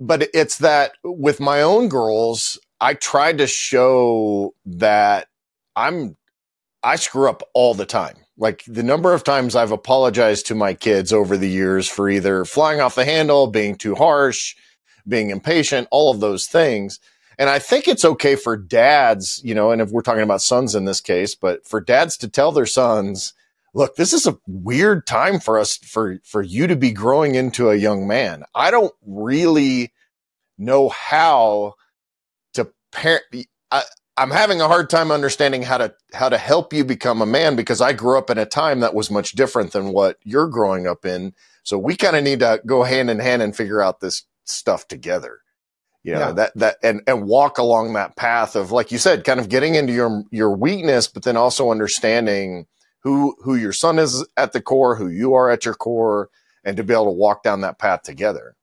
But it's that with my own girls, I tried to show that I'm I screw up all the time like the number of times I've apologized to my kids over the years for either flying off the handle, being too harsh, being impatient, all of those things. And I think it's okay for dads, you know, and if we're talking about sons in this case, but for dads to tell their sons, look, this is a weird time for us, for, for you to be growing into a young man. I don't really know how to parent. I, I'm having a hard time understanding how to how to help you become a man because I grew up in a time that was much different than what you're growing up in. So we kind of need to go hand in hand and figure out this stuff together. You know, yeah. that that and and walk along that path of like you said, kind of getting into your your weakness, but then also understanding who who your son is at the core, who you are at your core, and to be able to walk down that path together.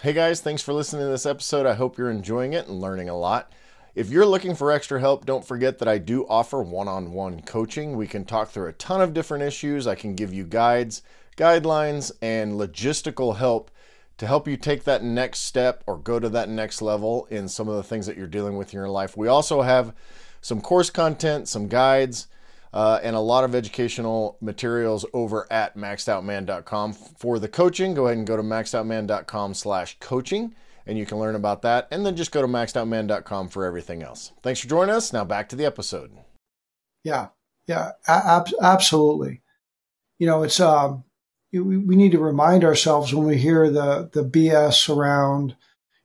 Hey guys, thanks for listening to this episode. I hope you're enjoying it and learning a lot. If you're looking for extra help, don't forget that I do offer one on one coaching. We can talk through a ton of different issues. I can give you guides, guidelines, and logistical help to help you take that next step or go to that next level in some of the things that you're dealing with in your life. We also have some course content, some guides, uh, and a lot of educational materials over at maxedoutman.com. For the coaching, go ahead and go to maxedoutman.com slash coaching and you can learn about that. And then just go to maxedoutman.com for everything else. Thanks for joining us. Now back to the episode. Yeah, yeah, ab- absolutely. You know, it's um, we, we need to remind ourselves when we hear the the BS around,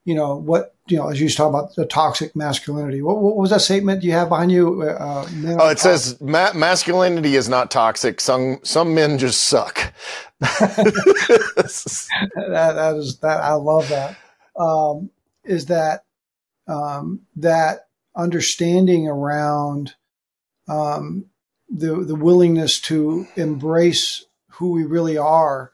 you know, what you know, as you talk about the toxic masculinity. What, what was that statement you have behind you? Uh, oh, it says ma- masculinity is not toxic. Some some men just suck. that, that is that. I love that um, is that um, that understanding around um, the the willingness to embrace who we really are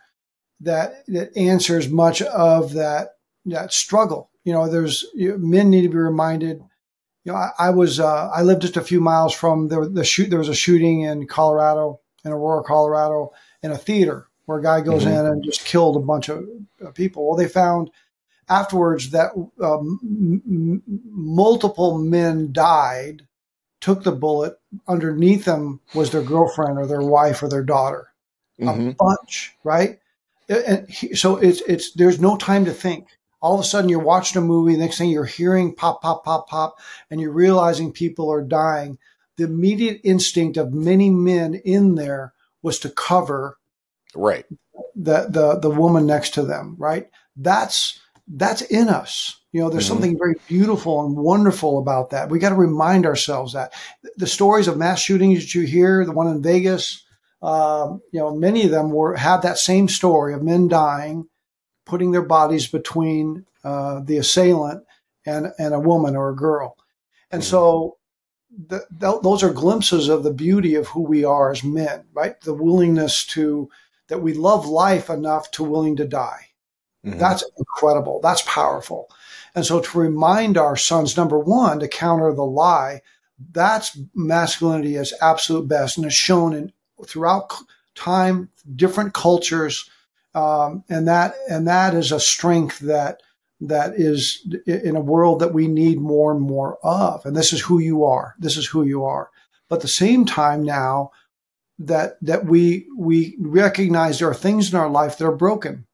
that that answers much of that that struggle. You know, there's you know, men need to be reminded. You know, I, I was uh, I lived just a few miles from the the shoot. There was a shooting in Colorado, in Aurora, Colorado, in a theater where a guy goes mm-hmm. in and just killed a bunch of people. Well, they found afterwards that um, m- multiple men died, took the bullet. Underneath them was their girlfriend or their wife or their daughter. Mm-hmm. A bunch, right? And he, so it's it's there's no time to think. All of a sudden, you're watching a movie. Next thing you're hearing pop, pop, pop, pop, and you're realizing people are dying. The immediate instinct of many men in there was to cover right the the the woman next to them, right? That's that's in us. You know, there's mm-hmm. something very beautiful and wonderful about that. We got to remind ourselves that the stories of mass shootings that you hear, the one in Vegas, um, you know, many of them were have that same story of men dying, putting their bodies between uh, the assailant and and a woman or a girl, and mm-hmm. so the, the, those are glimpses of the beauty of who we are as men, right? The willingness to that we love life enough to willing to die. Mm-hmm. That's incredible. That's powerful. And so to remind our sons, number one, to counter the lie, that's masculinity is absolute best and is shown in throughout time, different cultures, um, and that and that is a strength that that is in a world that we need more and more of. And this is who you are. This is who you are. But at the same time now that that we we recognize there are things in our life that are broken.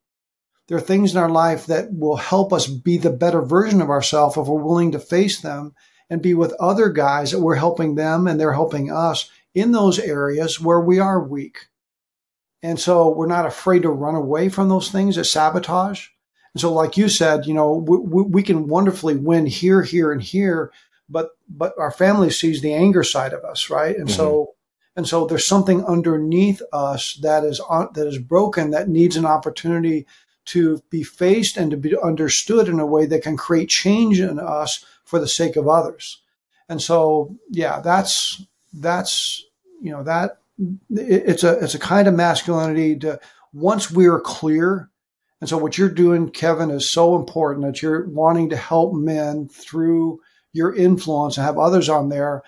There are things in our life that will help us be the better version of ourselves if we're willing to face them and be with other guys that we're helping them and they're helping us in those areas where we are weak. And so we're not afraid to run away from those things that sabotage. And so, like you said, you know, we, we can wonderfully win here, here, and here, but but our family sees the anger side of us, right? And mm-hmm. so and so there's something underneath us that is that is broken that needs an opportunity to be faced and to be understood in a way that can create change in us for the sake of others. And so, yeah, that's that's you know that it's a it's a kind of masculinity to once we're clear and so what you're doing kevin is so important that you're wanting to help men through your influence and have others on there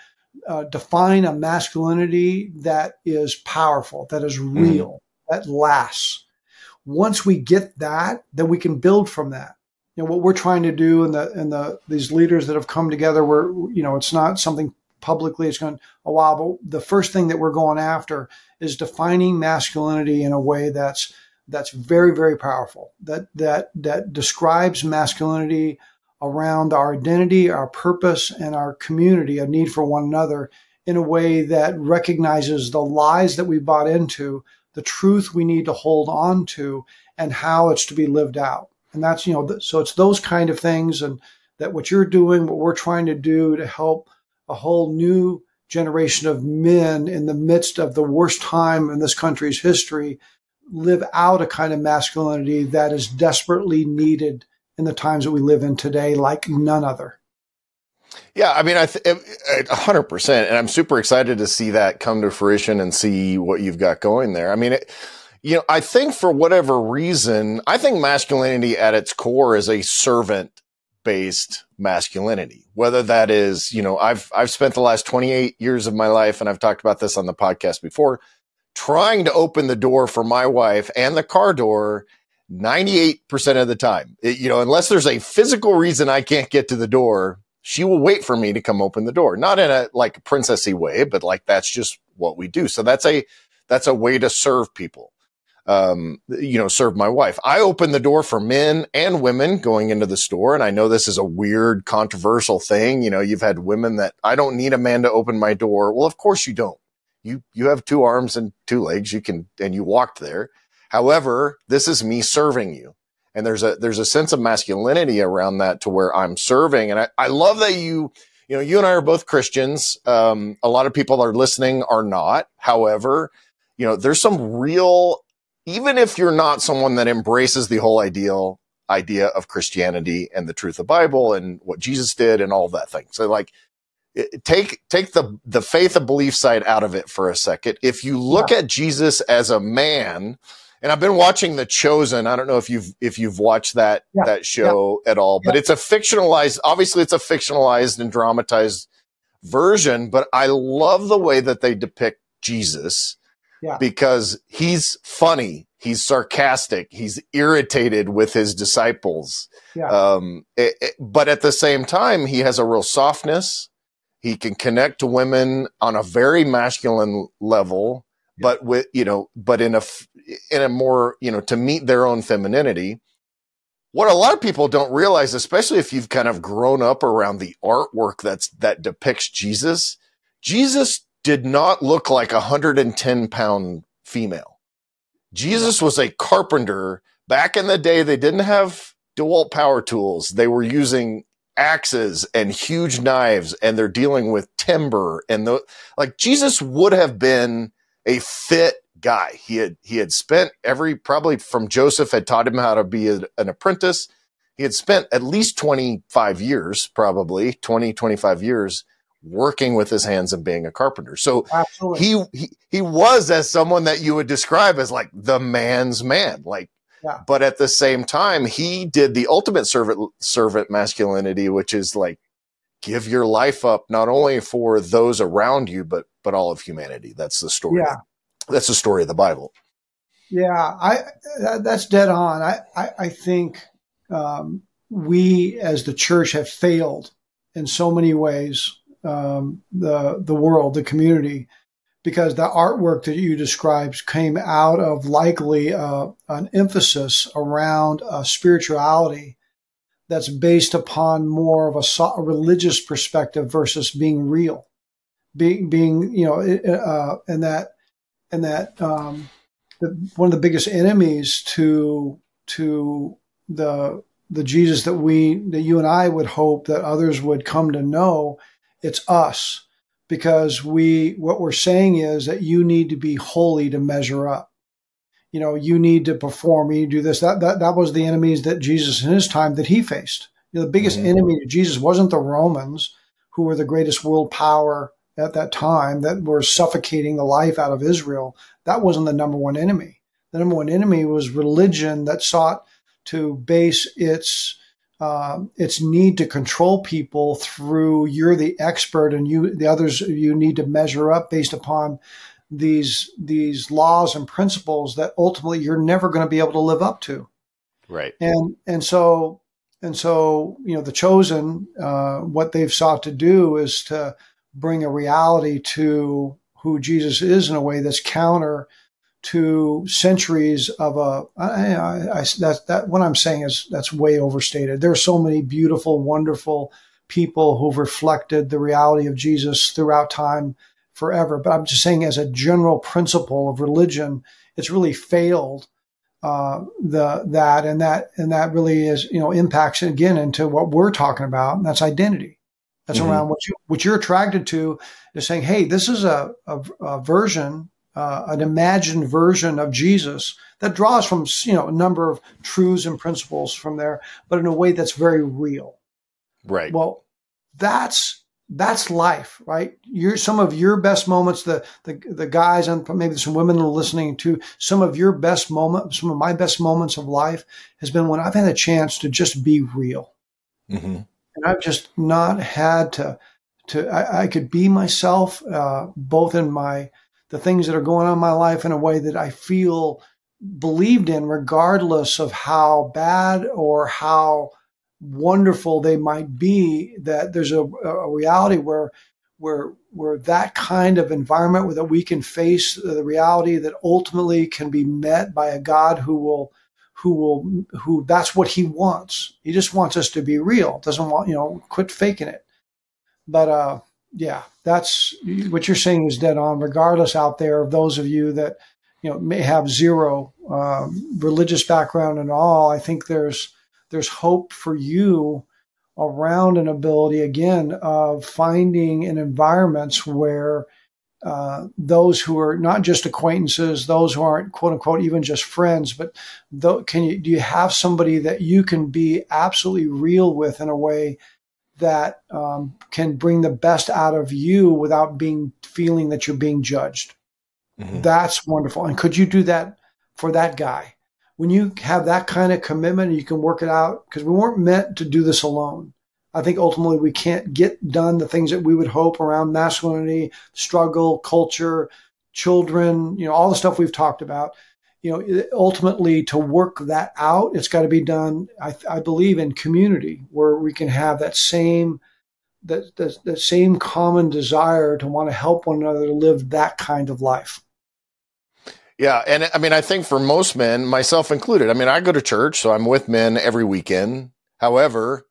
uh, define a masculinity that is powerful that is mm-hmm. real mm. that lasts once we get that then we can build from that you know what we're trying to do and the and the these leaders that have come together where you know it's not something publicly. It's going a while, but the first thing that we're going after is defining masculinity in a way that's that's very very powerful. That that that describes masculinity around our identity, our purpose, and our community, a need for one another in a way that recognizes the lies that we bought into, the truth we need to hold on to, and how it's to be lived out. And that's, you know, so it's those kind of things and that what you're doing, what we're trying to do to help a whole new generation of men in the midst of the worst time in this country's history live out a kind of masculinity that is desperately needed in the times that we live in today like none other. Yeah, I mean, I a hundred percent, and I'm super excited to see that come to fruition and see what you've got going there. I mean, it, you know, I think for whatever reason, I think masculinity at its core is a servant based masculinity. Whether that is, you know, I've, I've spent the last 28 years of my life, and I've talked about this on the podcast before, trying to open the door for my wife and the car door 98% of the time. It, you know, unless there's a physical reason I can't get to the door, she will wait for me to come open the door. Not in a like princessy way, but like that's just what we do. So that's a, that's a way to serve people um, you know, serve my wife. I open the door for men and women going into the store. And I know this is a weird, controversial thing. You know, you've had women that I don't need a man to open my door. Well, of course you don't. You, you have two arms and two legs. You can, and you walked there. However, this is me serving you. And there's a, there's a sense of masculinity around that to where I'm serving. And I, I love that you, you know, you and I are both Christians. Um, a lot of people are listening are not. However, you know, there's some real even if you're not someone that embraces the whole ideal idea of Christianity and the truth of Bible and what Jesus did and all that thing. So like take take the the faith and belief side out of it for a second. If you look yeah. at Jesus as a man, and I've been watching The Chosen. I don't know if you've if you've watched that yeah. that show yeah. at all, but it's a fictionalized obviously it's a fictionalized and dramatized version, but I love the way that they depict Jesus yeah. because he's funny, he's sarcastic, he's irritated with his disciples. Yeah. Um, it, it, but at the same time, he has a real softness. He can connect to women on a very masculine level, yeah. But with, you know, but in a, in a more, you know, to meet their own femininity. What a lot of people don't realize, especially if you've kind of grown up around the artwork that's, that depicts Jesus, Jesus did not look like a 110 pound female. Jesus was a carpenter. Back in the day, they didn't have DeWalt power tools. They were using axes and huge knives and they're dealing with timber and the, like Jesus would have been a fit guy. He had, he had spent every, probably from Joseph had taught him how to be a, an apprentice. He had spent at least 25 years, probably 20, 25 years working with his hands and being a carpenter. So he, he, he was as someone that you would describe as like the man's man. Like yeah. But at the same time, he did the ultimate servant servant masculinity, which is like give your life up not only for those around you, but but all of humanity. That's the story. Yeah. That's the story of the Bible. Yeah, I that's dead on. I I, I think um, we as the church have failed in so many ways. Um, the the world, the community, because the artwork that you described came out of likely uh, an emphasis around uh, spirituality that's based upon more of a, a, religious perspective versus being real, being being you know, uh, and that and that um, the, one of the biggest enemies to to the the Jesus that we that you and I would hope that others would come to know, it's us because we what we're saying is that you need to be holy to measure up. You know, you need to perform, you need to do this. That that that was the enemies that Jesus in his time that he faced. You know, the biggest mm-hmm. enemy to Jesus wasn't the Romans, who were the greatest world power at that time that were suffocating the life out of Israel. That wasn't the number one enemy. The number one enemy was religion that sought to base its uh, its need to control people through you're the expert and you the others you need to measure up based upon these these laws and principles that ultimately you're never going to be able to live up to right and and so and so you know the chosen uh, what they've sought to do is to bring a reality to who jesus is in a way that's counter to centuries of a. I, I, I, that that what I'm saying is that's way overstated. There are so many beautiful, wonderful people who've reflected the reality of Jesus throughout time forever. But I'm just saying, as a general principle of religion, it's really failed uh, the that and that and that really is you know impacts again into what we're talking about, and that's identity. That's mm-hmm. around what you what you're attracted to is saying, hey, this is a, a, a version uh, an imagined version of Jesus that draws from you know a number of truths and principles from there, but in a way that's very real. Right. Well, that's that's life, right? Your some of your best moments, the the the guys and maybe some women are listening to some of your best moments, some of my best moments of life has been when I've had a chance to just be real, mm-hmm. And I've just not had to to I, I could be myself, uh, both in my the things that are going on in my life in a way that I feel believed in, regardless of how bad or how wonderful they might be. That there's a, a reality where where where that kind of environment where that we can face the reality that ultimately can be met by a God who will who will who that's what he wants. He just wants us to be real. Doesn't want you know quit faking it. But uh, yeah, that's what you're saying is dead on. Regardless, out there of those of you that you know may have zero um, religious background and all, I think there's there's hope for you around an ability again of finding in environments where uh, those who are not just acquaintances, those who aren't quote unquote even just friends, but th- can you do you have somebody that you can be absolutely real with in a way that um, can bring the best out of you without being feeling that you're being judged. Mm-hmm. That's wonderful. And could you do that for that guy? When you have that kind of commitment, you can work it out because we weren't meant to do this alone. I think ultimately we can't get done the things that we would hope around masculinity, struggle, culture, children, you know, all the stuff we've talked about you know, ultimately to work that out, it's got to be done, I, I, believe, in community where we can have that same, that, that, that same common desire to want to help one another live that kind of life. Yeah. And I mean, I think for most men, myself included, I mean, I go to church, so I'm with men every weekend. However,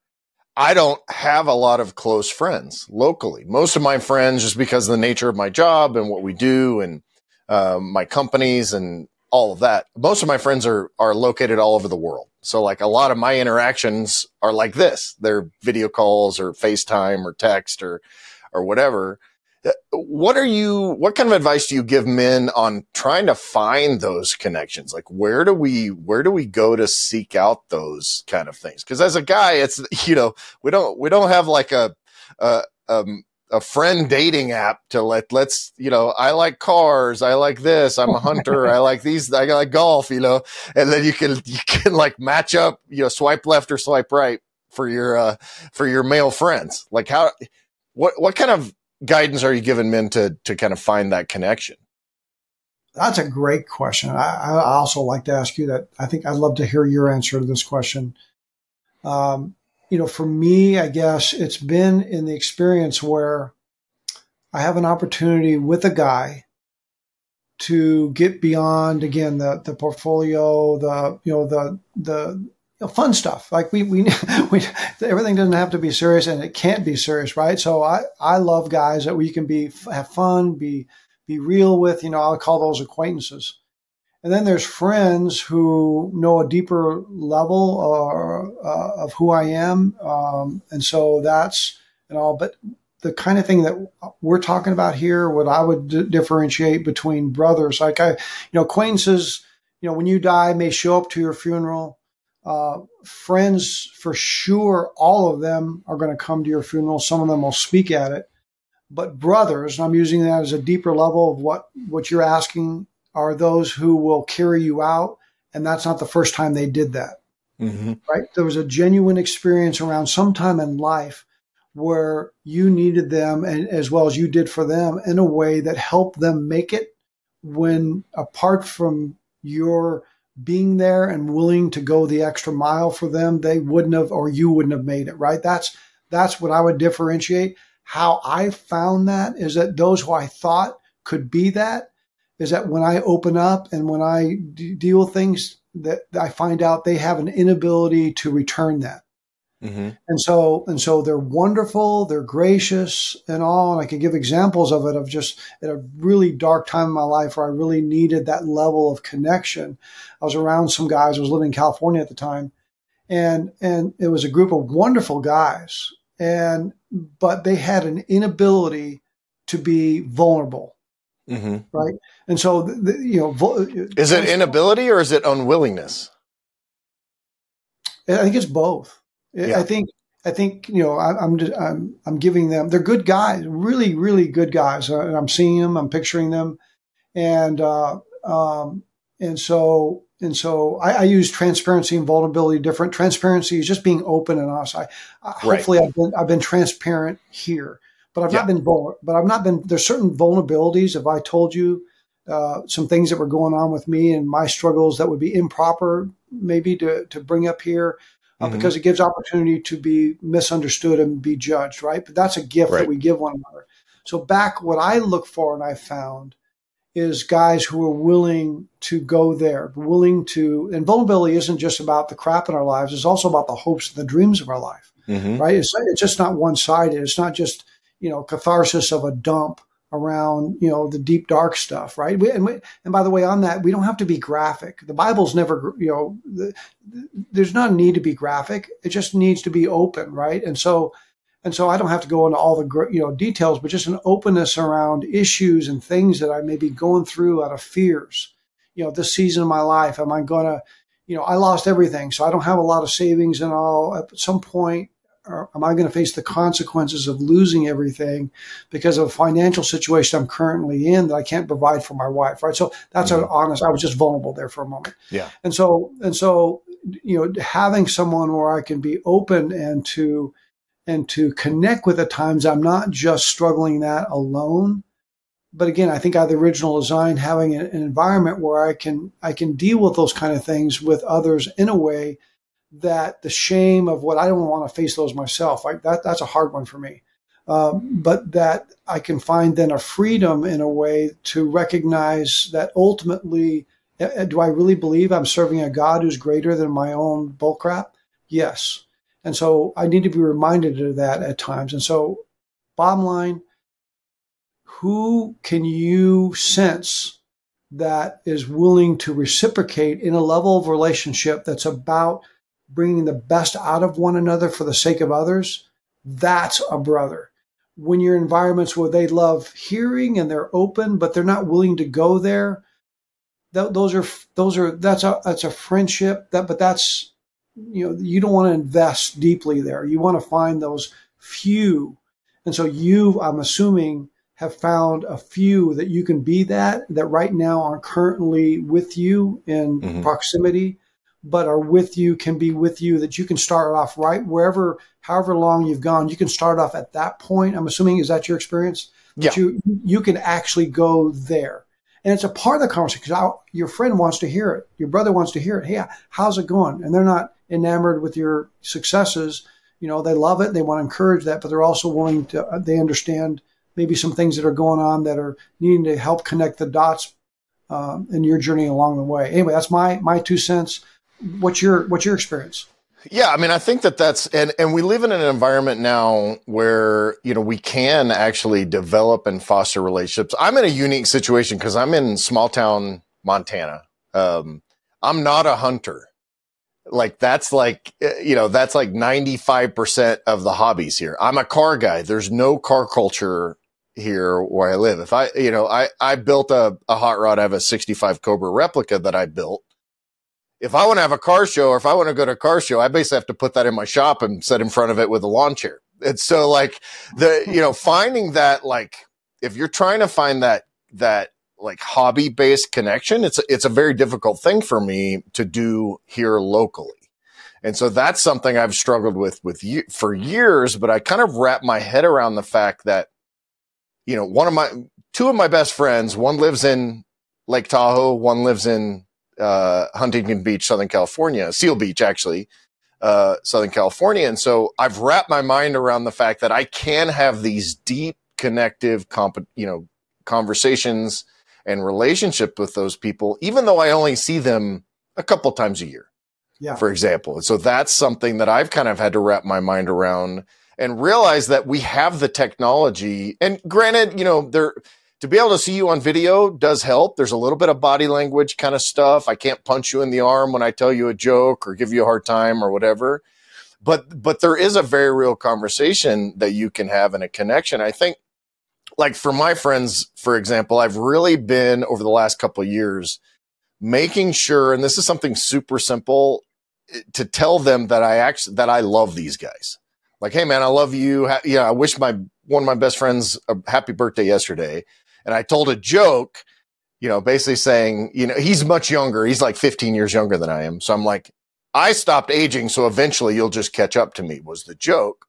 I don't have a lot of close friends locally. Most of my friends, just because of the nature of my job and what we do and um, my companies and all of that. Most of my friends are are located all over the world. So like a lot of my interactions are like this. They're video calls or FaceTime or text or or whatever. What are you what kind of advice do you give men on trying to find those connections? Like where do we where do we go to seek out those kind of things? Cuz as a guy it's you know, we don't we don't have like a a um a friend dating app to let let's you know I like cars I like this I'm a hunter I like these I like golf you know and then you can you can like match up you know swipe left or swipe right for your uh for your male friends like how what what kind of guidance are you giving men to to kind of find that connection? That's a great question. I, I also like to ask you that. I think I'd love to hear your answer to this question. Um you know, for me, I guess it's been in the experience where I have an opportunity with a guy to get beyond again the the portfolio, the you know the the you know, fun stuff. Like we we we everything doesn't have to be serious, and it can't be serious, right? So I I love guys that we can be have fun, be be real with. You know, I'll call those acquaintances. And then there's friends who know a deeper level or, uh, of who I am. Um, and so that's, and all, but the kind of thing that we're talking about here, what I would d- differentiate between brothers, like I, you know, acquaintances, you know, when you die may show up to your funeral. Uh, friends, for sure, all of them are going to come to your funeral. Some of them will speak at it. But brothers, and I'm using that as a deeper level of what, what you're asking are those who will carry you out. And that's not the first time they did that. Mm-hmm. Right. There was a genuine experience around some time in life where you needed them and as well as you did for them in a way that helped them make it when apart from your being there and willing to go the extra mile for them, they wouldn't have or you wouldn't have made it, right? That's that's what I would differentiate. How I found that is that those who I thought could be that is that when I open up and when I d- deal with things that I find out they have an inability to return that. Mm-hmm. And so, and so they're wonderful, they're gracious and all. And I can give examples of it of just at a really dark time in my life where I really needed that level of connection. I was around some guys, I was living in California at the time and, and it was a group of wonderful guys and, but they had an inability to be vulnerable Mm-hmm. Right. And so, the, you know, vo- is it inability or is it unwillingness? I think it's both. Yeah. I think, I think, you know, I, am just, I'm, I'm giving them, they're good guys, really, really good guys. Uh, and I'm seeing them, I'm picturing them. And, uh, um, and so, and so I, I, use transparency and vulnerability different. Transparency is just being open and honest. I, I right. hopefully I've been, I've been transparent here but I've yeah. not been vulnerable. But I've not been. There's certain vulnerabilities. If I told you uh, some things that were going on with me and my struggles that would be improper, maybe to to bring up here, uh, mm-hmm. because it gives opportunity to be misunderstood and be judged. Right. But that's a gift right. that we give one another. So back, what I look for and I found is guys who are willing to go there, willing to, and vulnerability isn't just about the crap in our lives. It's also about the hopes and the dreams of our life, mm-hmm. right? It's, it's just not one sided. It's not just, you know, catharsis of a dump around, you know, the deep dark stuff, right? We, and, we, and by the way, on that, we don't have to be graphic. The Bible's never, you know, the, the, there's not a need to be graphic. It just needs to be open, right? And so, and so I don't have to go into all the, you know, details, but just an openness around issues and things that I may be going through out of fears. You know, this season of my life, am I going to, you know, I lost everything, so I don't have a lot of savings and all. At some point, or am I going to face the consequences of losing everything because of a financial situation I'm currently in that I can't provide for my wife, right? So that's mm-hmm. an honest. I was just vulnerable there for a moment. Yeah. And so and so you know having someone where I can be open and to and to connect with at times I'm not just struggling that alone. But again, I think I have the original design having an environment where I can I can deal with those kind of things with others in a way that the shame of what I don't want to face those myself. Like that, that's a hard one for me. Um, but that I can find then a freedom in a way to recognize that ultimately, uh, do I really believe I'm serving a God who's greater than my own bullcrap? Yes. And so I need to be reminded of that at times. And so, bottom line, who can you sense that is willing to reciprocate in a level of relationship that's about bringing the best out of one another for the sake of others, that's a brother. When you're in environments where they love hearing and they're open, but they're not willing to go there, that, those are those are that's a that's a friendship. That but that's you know you don't want to invest deeply there. You want to find those few, and so you, I'm assuming, have found a few that you can be that that right now are currently with you in mm-hmm. proximity but are with you can be with you that you can start off right wherever however long you've gone. You can start off at that point i'm assuming. Is that your experience? Yeah. you you can actually go there. And it's a part of the conversation because your friend wants to hear it. Your brother wants to hear it. Hey how's it going? And they're not enamored with your successes. You know they love it. They want to encourage that but they're also willing to they understand maybe some things that are going on that are needing to help connect the dots um, in your journey along the way. Anyway, that's my my two cents. What's your what's your experience? Yeah, I mean, I think that that's and and we live in an environment now where you know we can actually develop and foster relationships. I'm in a unique situation because I'm in small town Montana. Um, I'm not a hunter. Like that's like eh, you know that's like 95% of the hobbies here. I'm a car guy. There's no car culture here where I live. If I, you know, I, I built a, a hot rod. I have a 65 Cobra replica that I built. If I want to have a car show or if I want to go to a car show, I basically have to put that in my shop and sit in front of it with a lawn chair. And so like the, you know, finding that like, if you're trying to find that, that like hobby based connection, it's, it's a very difficult thing for me to do here locally. And so that's something I've struggled with, with you for years, but I kind of wrap my head around the fact that you know, one of my, two of my best friends, one lives in Lake Tahoe, one lives in, uh, Huntington Beach, Southern California, Seal Beach, actually, uh, Southern California. And so I've wrapped my mind around the fact that I can have these deep connective, comp- you know, conversations and relationship with those people, even though I only see them a couple times a year. Yeah. For example. And so that's something that I've kind of had to wrap my mind around and realize that we have the technology. And granted, you know, there to be able to see you on video does help. There's a little bit of body language kind of stuff. I can't punch you in the arm when I tell you a joke or give you a hard time or whatever. But but there is a very real conversation that you can have and a connection. I think like for my friends, for example, I've really been over the last couple of years making sure, and this is something super simple, eh, to tell them that I actually that I love these guys like, hey man, I love you. yeah, I wish my one of my best friends a happy birthday yesterday, and I told a joke, you know, basically saying, you know, he's much younger. He's like 15 years younger than I am. So I'm like, I stopped aging, so eventually you'll just catch up to me. Was the joke.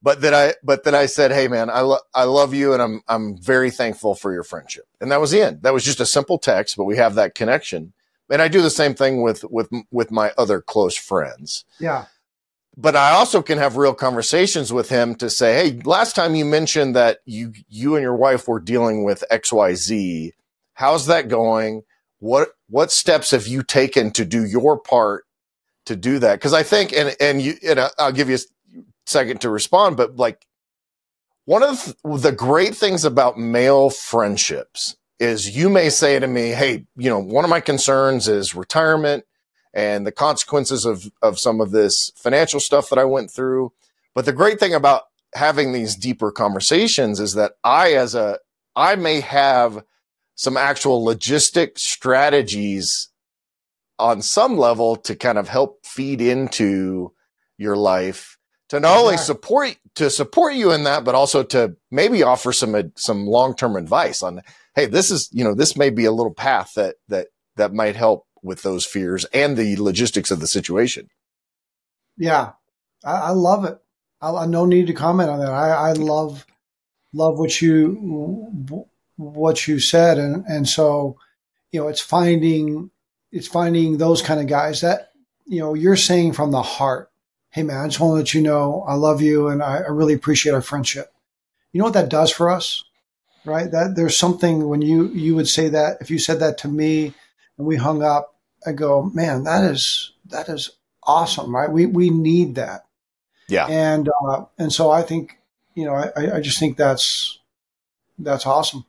But then I, but then I said, Hey man, I love, I love you and I'm, I'm very thankful for your friendship. And that was the end. That was just a simple text, but we have that connection. And I do the same thing with, with, with my other close friends. Yeah but I also can have real conversations with him to say, Hey, last time you mentioned that you, you and your wife were dealing with XYZ. How's that going? What, what steps have you taken to do your part to do that? Cause I think, and, and you, and I'll give you a second to respond, but like one of the great things about male friendships is you may say to me, Hey, you know, one of my concerns is retirement and the consequences of, of some of this financial stuff that I went through. But the great thing about having these deeper conversations is that I, as a, I may have some actual logistic strategies on some level to kind of help feed into your life to not only support to support you in that, but also to maybe offer some some long term advice on, hey, this is you know this may be a little path that that that might help with those fears and the logistics of the situation. Yeah, I, I love it. I, I, no need to comment on that. I, I love love what you what you said, and and so you know it's finding it's finding those kind of guys that you know you're saying from the heart. Hey man, I just want to let you know I love you and I, I really appreciate our friendship. You know what that does for us, right? That there's something when you you would say that if you said that to me and we hung up I go, man, that is that is awesome, right? We we need that. Yeah. And uh, and so I think you know I I just think that's that's awesome.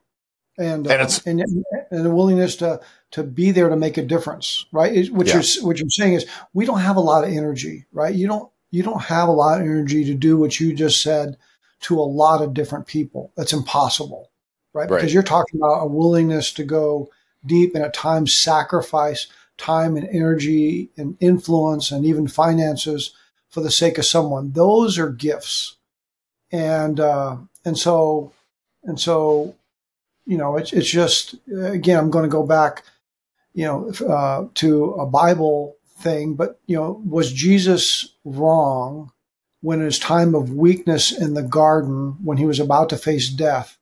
And and it's uh, and, and the willingness to to be there to make a difference, right? What yeah. you're what you're saying is we don't have a lot of energy, right? You don't you don't have a lot of energy to do what you just said to a lot of different people. That's impossible, right? right? Because you're talking about a willingness to go deep and at times sacrifice time and energy and influence and even finances for the sake of someone. Those are gifts, and uh, and so and so, you know, it's it's just again, I'm going to go back, you know, uh, to a Bible thing, but you know, was Jesus wrong when in his time of weakness in the garden, when he was about to face death,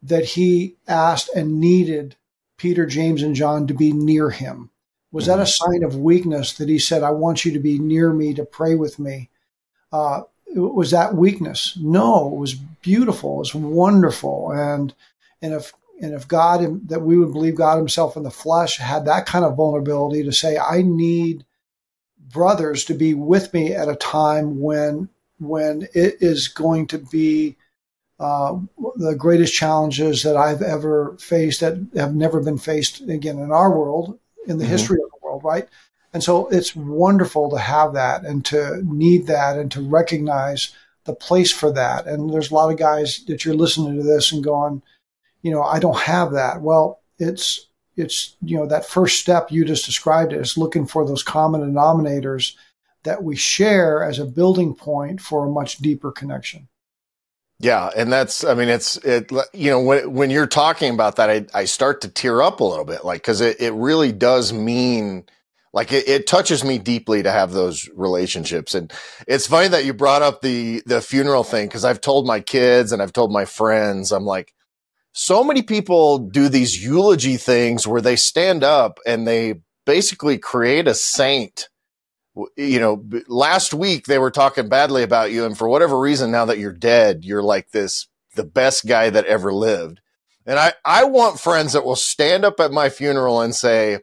that he asked and needed Peter, James, and John to be near him? Was that a mm-hmm. sign of weakness that he said, I want you to be near me to pray with me? Uh, was that weakness? No, it was beautiful. It was wonderful. And, and if, and if God, that we would believe God himself in the flesh had that kind of vulnerability to say, I need brothers to be with me at a time when, when it is going to be uh, the greatest challenges that I've ever faced that have never been faced again in our world in the mm-hmm. history of the world, right? And so it's wonderful to have that and to need that and to recognize the place for that. And there's a lot of guys that you're listening to this and going, you know, I don't have that. Well, it's it's you know that first step you just described it is looking for those common denominators that we share as a building point for a much deeper connection. Yeah, and that's I mean it's it you know when when you're talking about that I I start to tear up a little bit like cuz it it really does mean like it, it touches me deeply to have those relationships. And it's funny that you brought up the the funeral thing cuz I've told my kids and I've told my friends I'm like so many people do these eulogy things where they stand up and they basically create a saint you know, last week they were talking badly about you. And for whatever reason, now that you're dead, you're like this, the best guy that ever lived. And I, I want friends that will stand up at my funeral and say,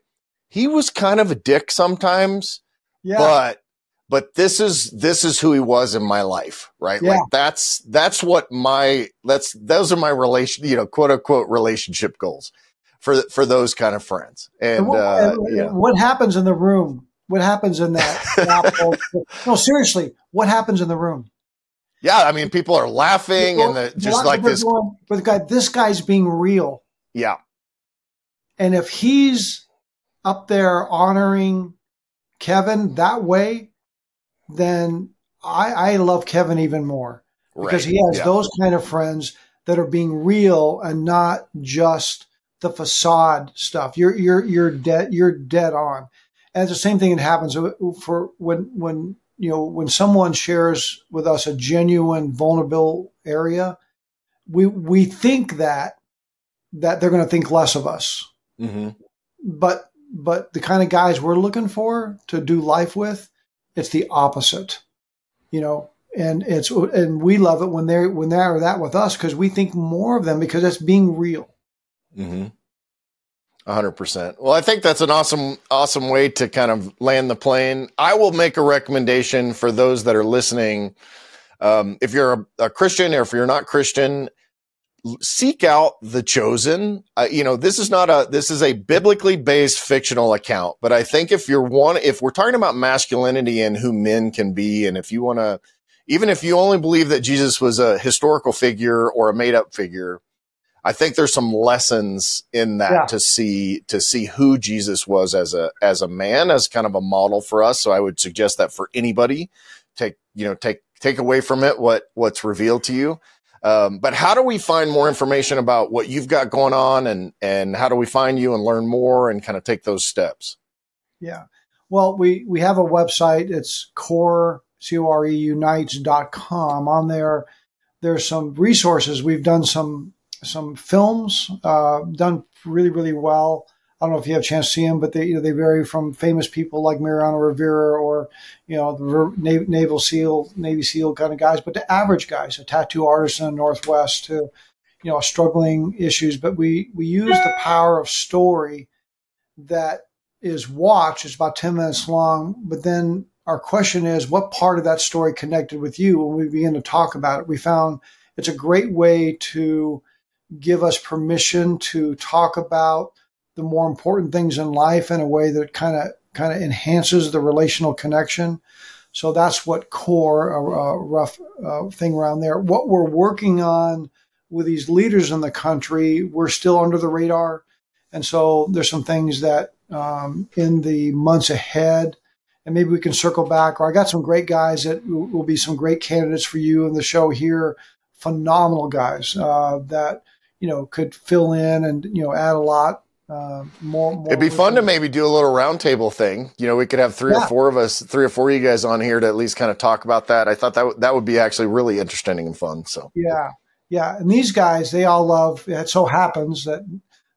he was kind of a dick sometimes, yeah. but, but this is, this is who he was in my life, right? Yeah. Like that's, that's what my, that's, those are my relation, you know, quote unquote relationship goals for, for those kind of friends. And, and what, uh, yeah. what happens in the room what happens in that? no, seriously, what happens in the room? Yeah, I mean, people are laughing people, and the, just like this. Going, but guy, this guy's being real. Yeah. And if he's up there honoring Kevin that way, then I, I love Kevin even more because right. he has yeah. those kind of friends that are being real and not just the facade stuff. You're you're you're dead you're dead on. And it's the same thing that happens for when when you know when someone shares with us a genuine vulnerable area, we we think that that they're going to think less of us. Mm-hmm. But but the kind of guys we're looking for to do life with, it's the opposite. You know, and it's and we love it when they're when they're that with us because we think more of them because it's being real. Mm-hmm hundred percent. Well, I think that's an awesome, awesome way to kind of land the plane. I will make a recommendation for those that are listening. Um, if you're a, a, Christian or if you're not Christian, seek out the chosen. Uh, you know, this is not a, this is a biblically based fictional account, but I think if you're one, if we're talking about masculinity and who men can be, and if you want to, even if you only believe that Jesus was a historical figure or a made up figure, I think there's some lessons in that yeah. to see to see who Jesus was as a as a man as kind of a model for us. So I would suggest that for anybody, take you know take take away from it what what's revealed to you. Um, but how do we find more information about what you've got going on and and how do we find you and learn more and kind of take those steps? Yeah. Well, we we have a website. It's core c o r e unites.com. On there, there's some resources. We've done some some films uh, done really, really well. I don't know if you have a chance to see them, but they you know, they vary from famous people like Mariano Rivera or you know the naval SEAL, Navy SEAL kind of guys, but the average guys, a tattoo artist in the Northwest to you know struggling issues. But we we use the power of story that is watched. It's about ten minutes long, but then our question is, what part of that story connected with you? When we begin to talk about it, we found it's a great way to give us permission to talk about the more important things in life in a way that kind of kind of enhances the relational connection. So that's what core, a, a rough uh, thing around there. What we're working on with these leaders in the country, we're still under the radar. And so there's some things that um, in the months ahead, and maybe we can circle back. Or I got some great guys that will be some great candidates for you in the show here. Phenomenal guys uh, that you know could fill in and you know add a lot uh, more, more, It'd be fun to maybe do a little roundtable thing. You know, we could have three yeah. or four of us, three or four of you guys on here to at least kind of talk about that. I thought that w- that would be actually really interesting and fun. So yeah, yeah. And these guys, they all love. It so happens that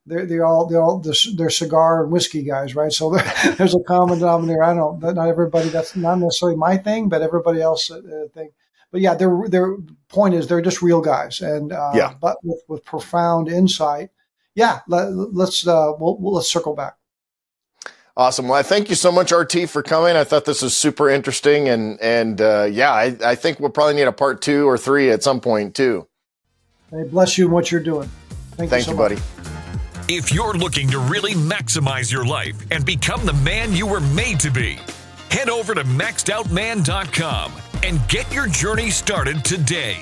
they're they're all they're all they're cigar and whiskey guys, right? So there's a common denominator. I don't know, not everybody. That's not necessarily my thing, but everybody else uh, thing. But yeah, their their point is they're just real guys, and uh, yeah, but with with profound insight. Yeah, let, us uh, we'll, we'll, let's circle back. Awesome. Well, I thank you so much, RT, for coming. I thought this was super interesting, and and uh, yeah, I, I think we'll probably need a part two or three at some point too. Hey, bless you and what you're doing. Thank, thank you, so you buddy. If you're looking to really maximize your life and become the man you were made to be, head over to maxedoutman.com and get your journey started today.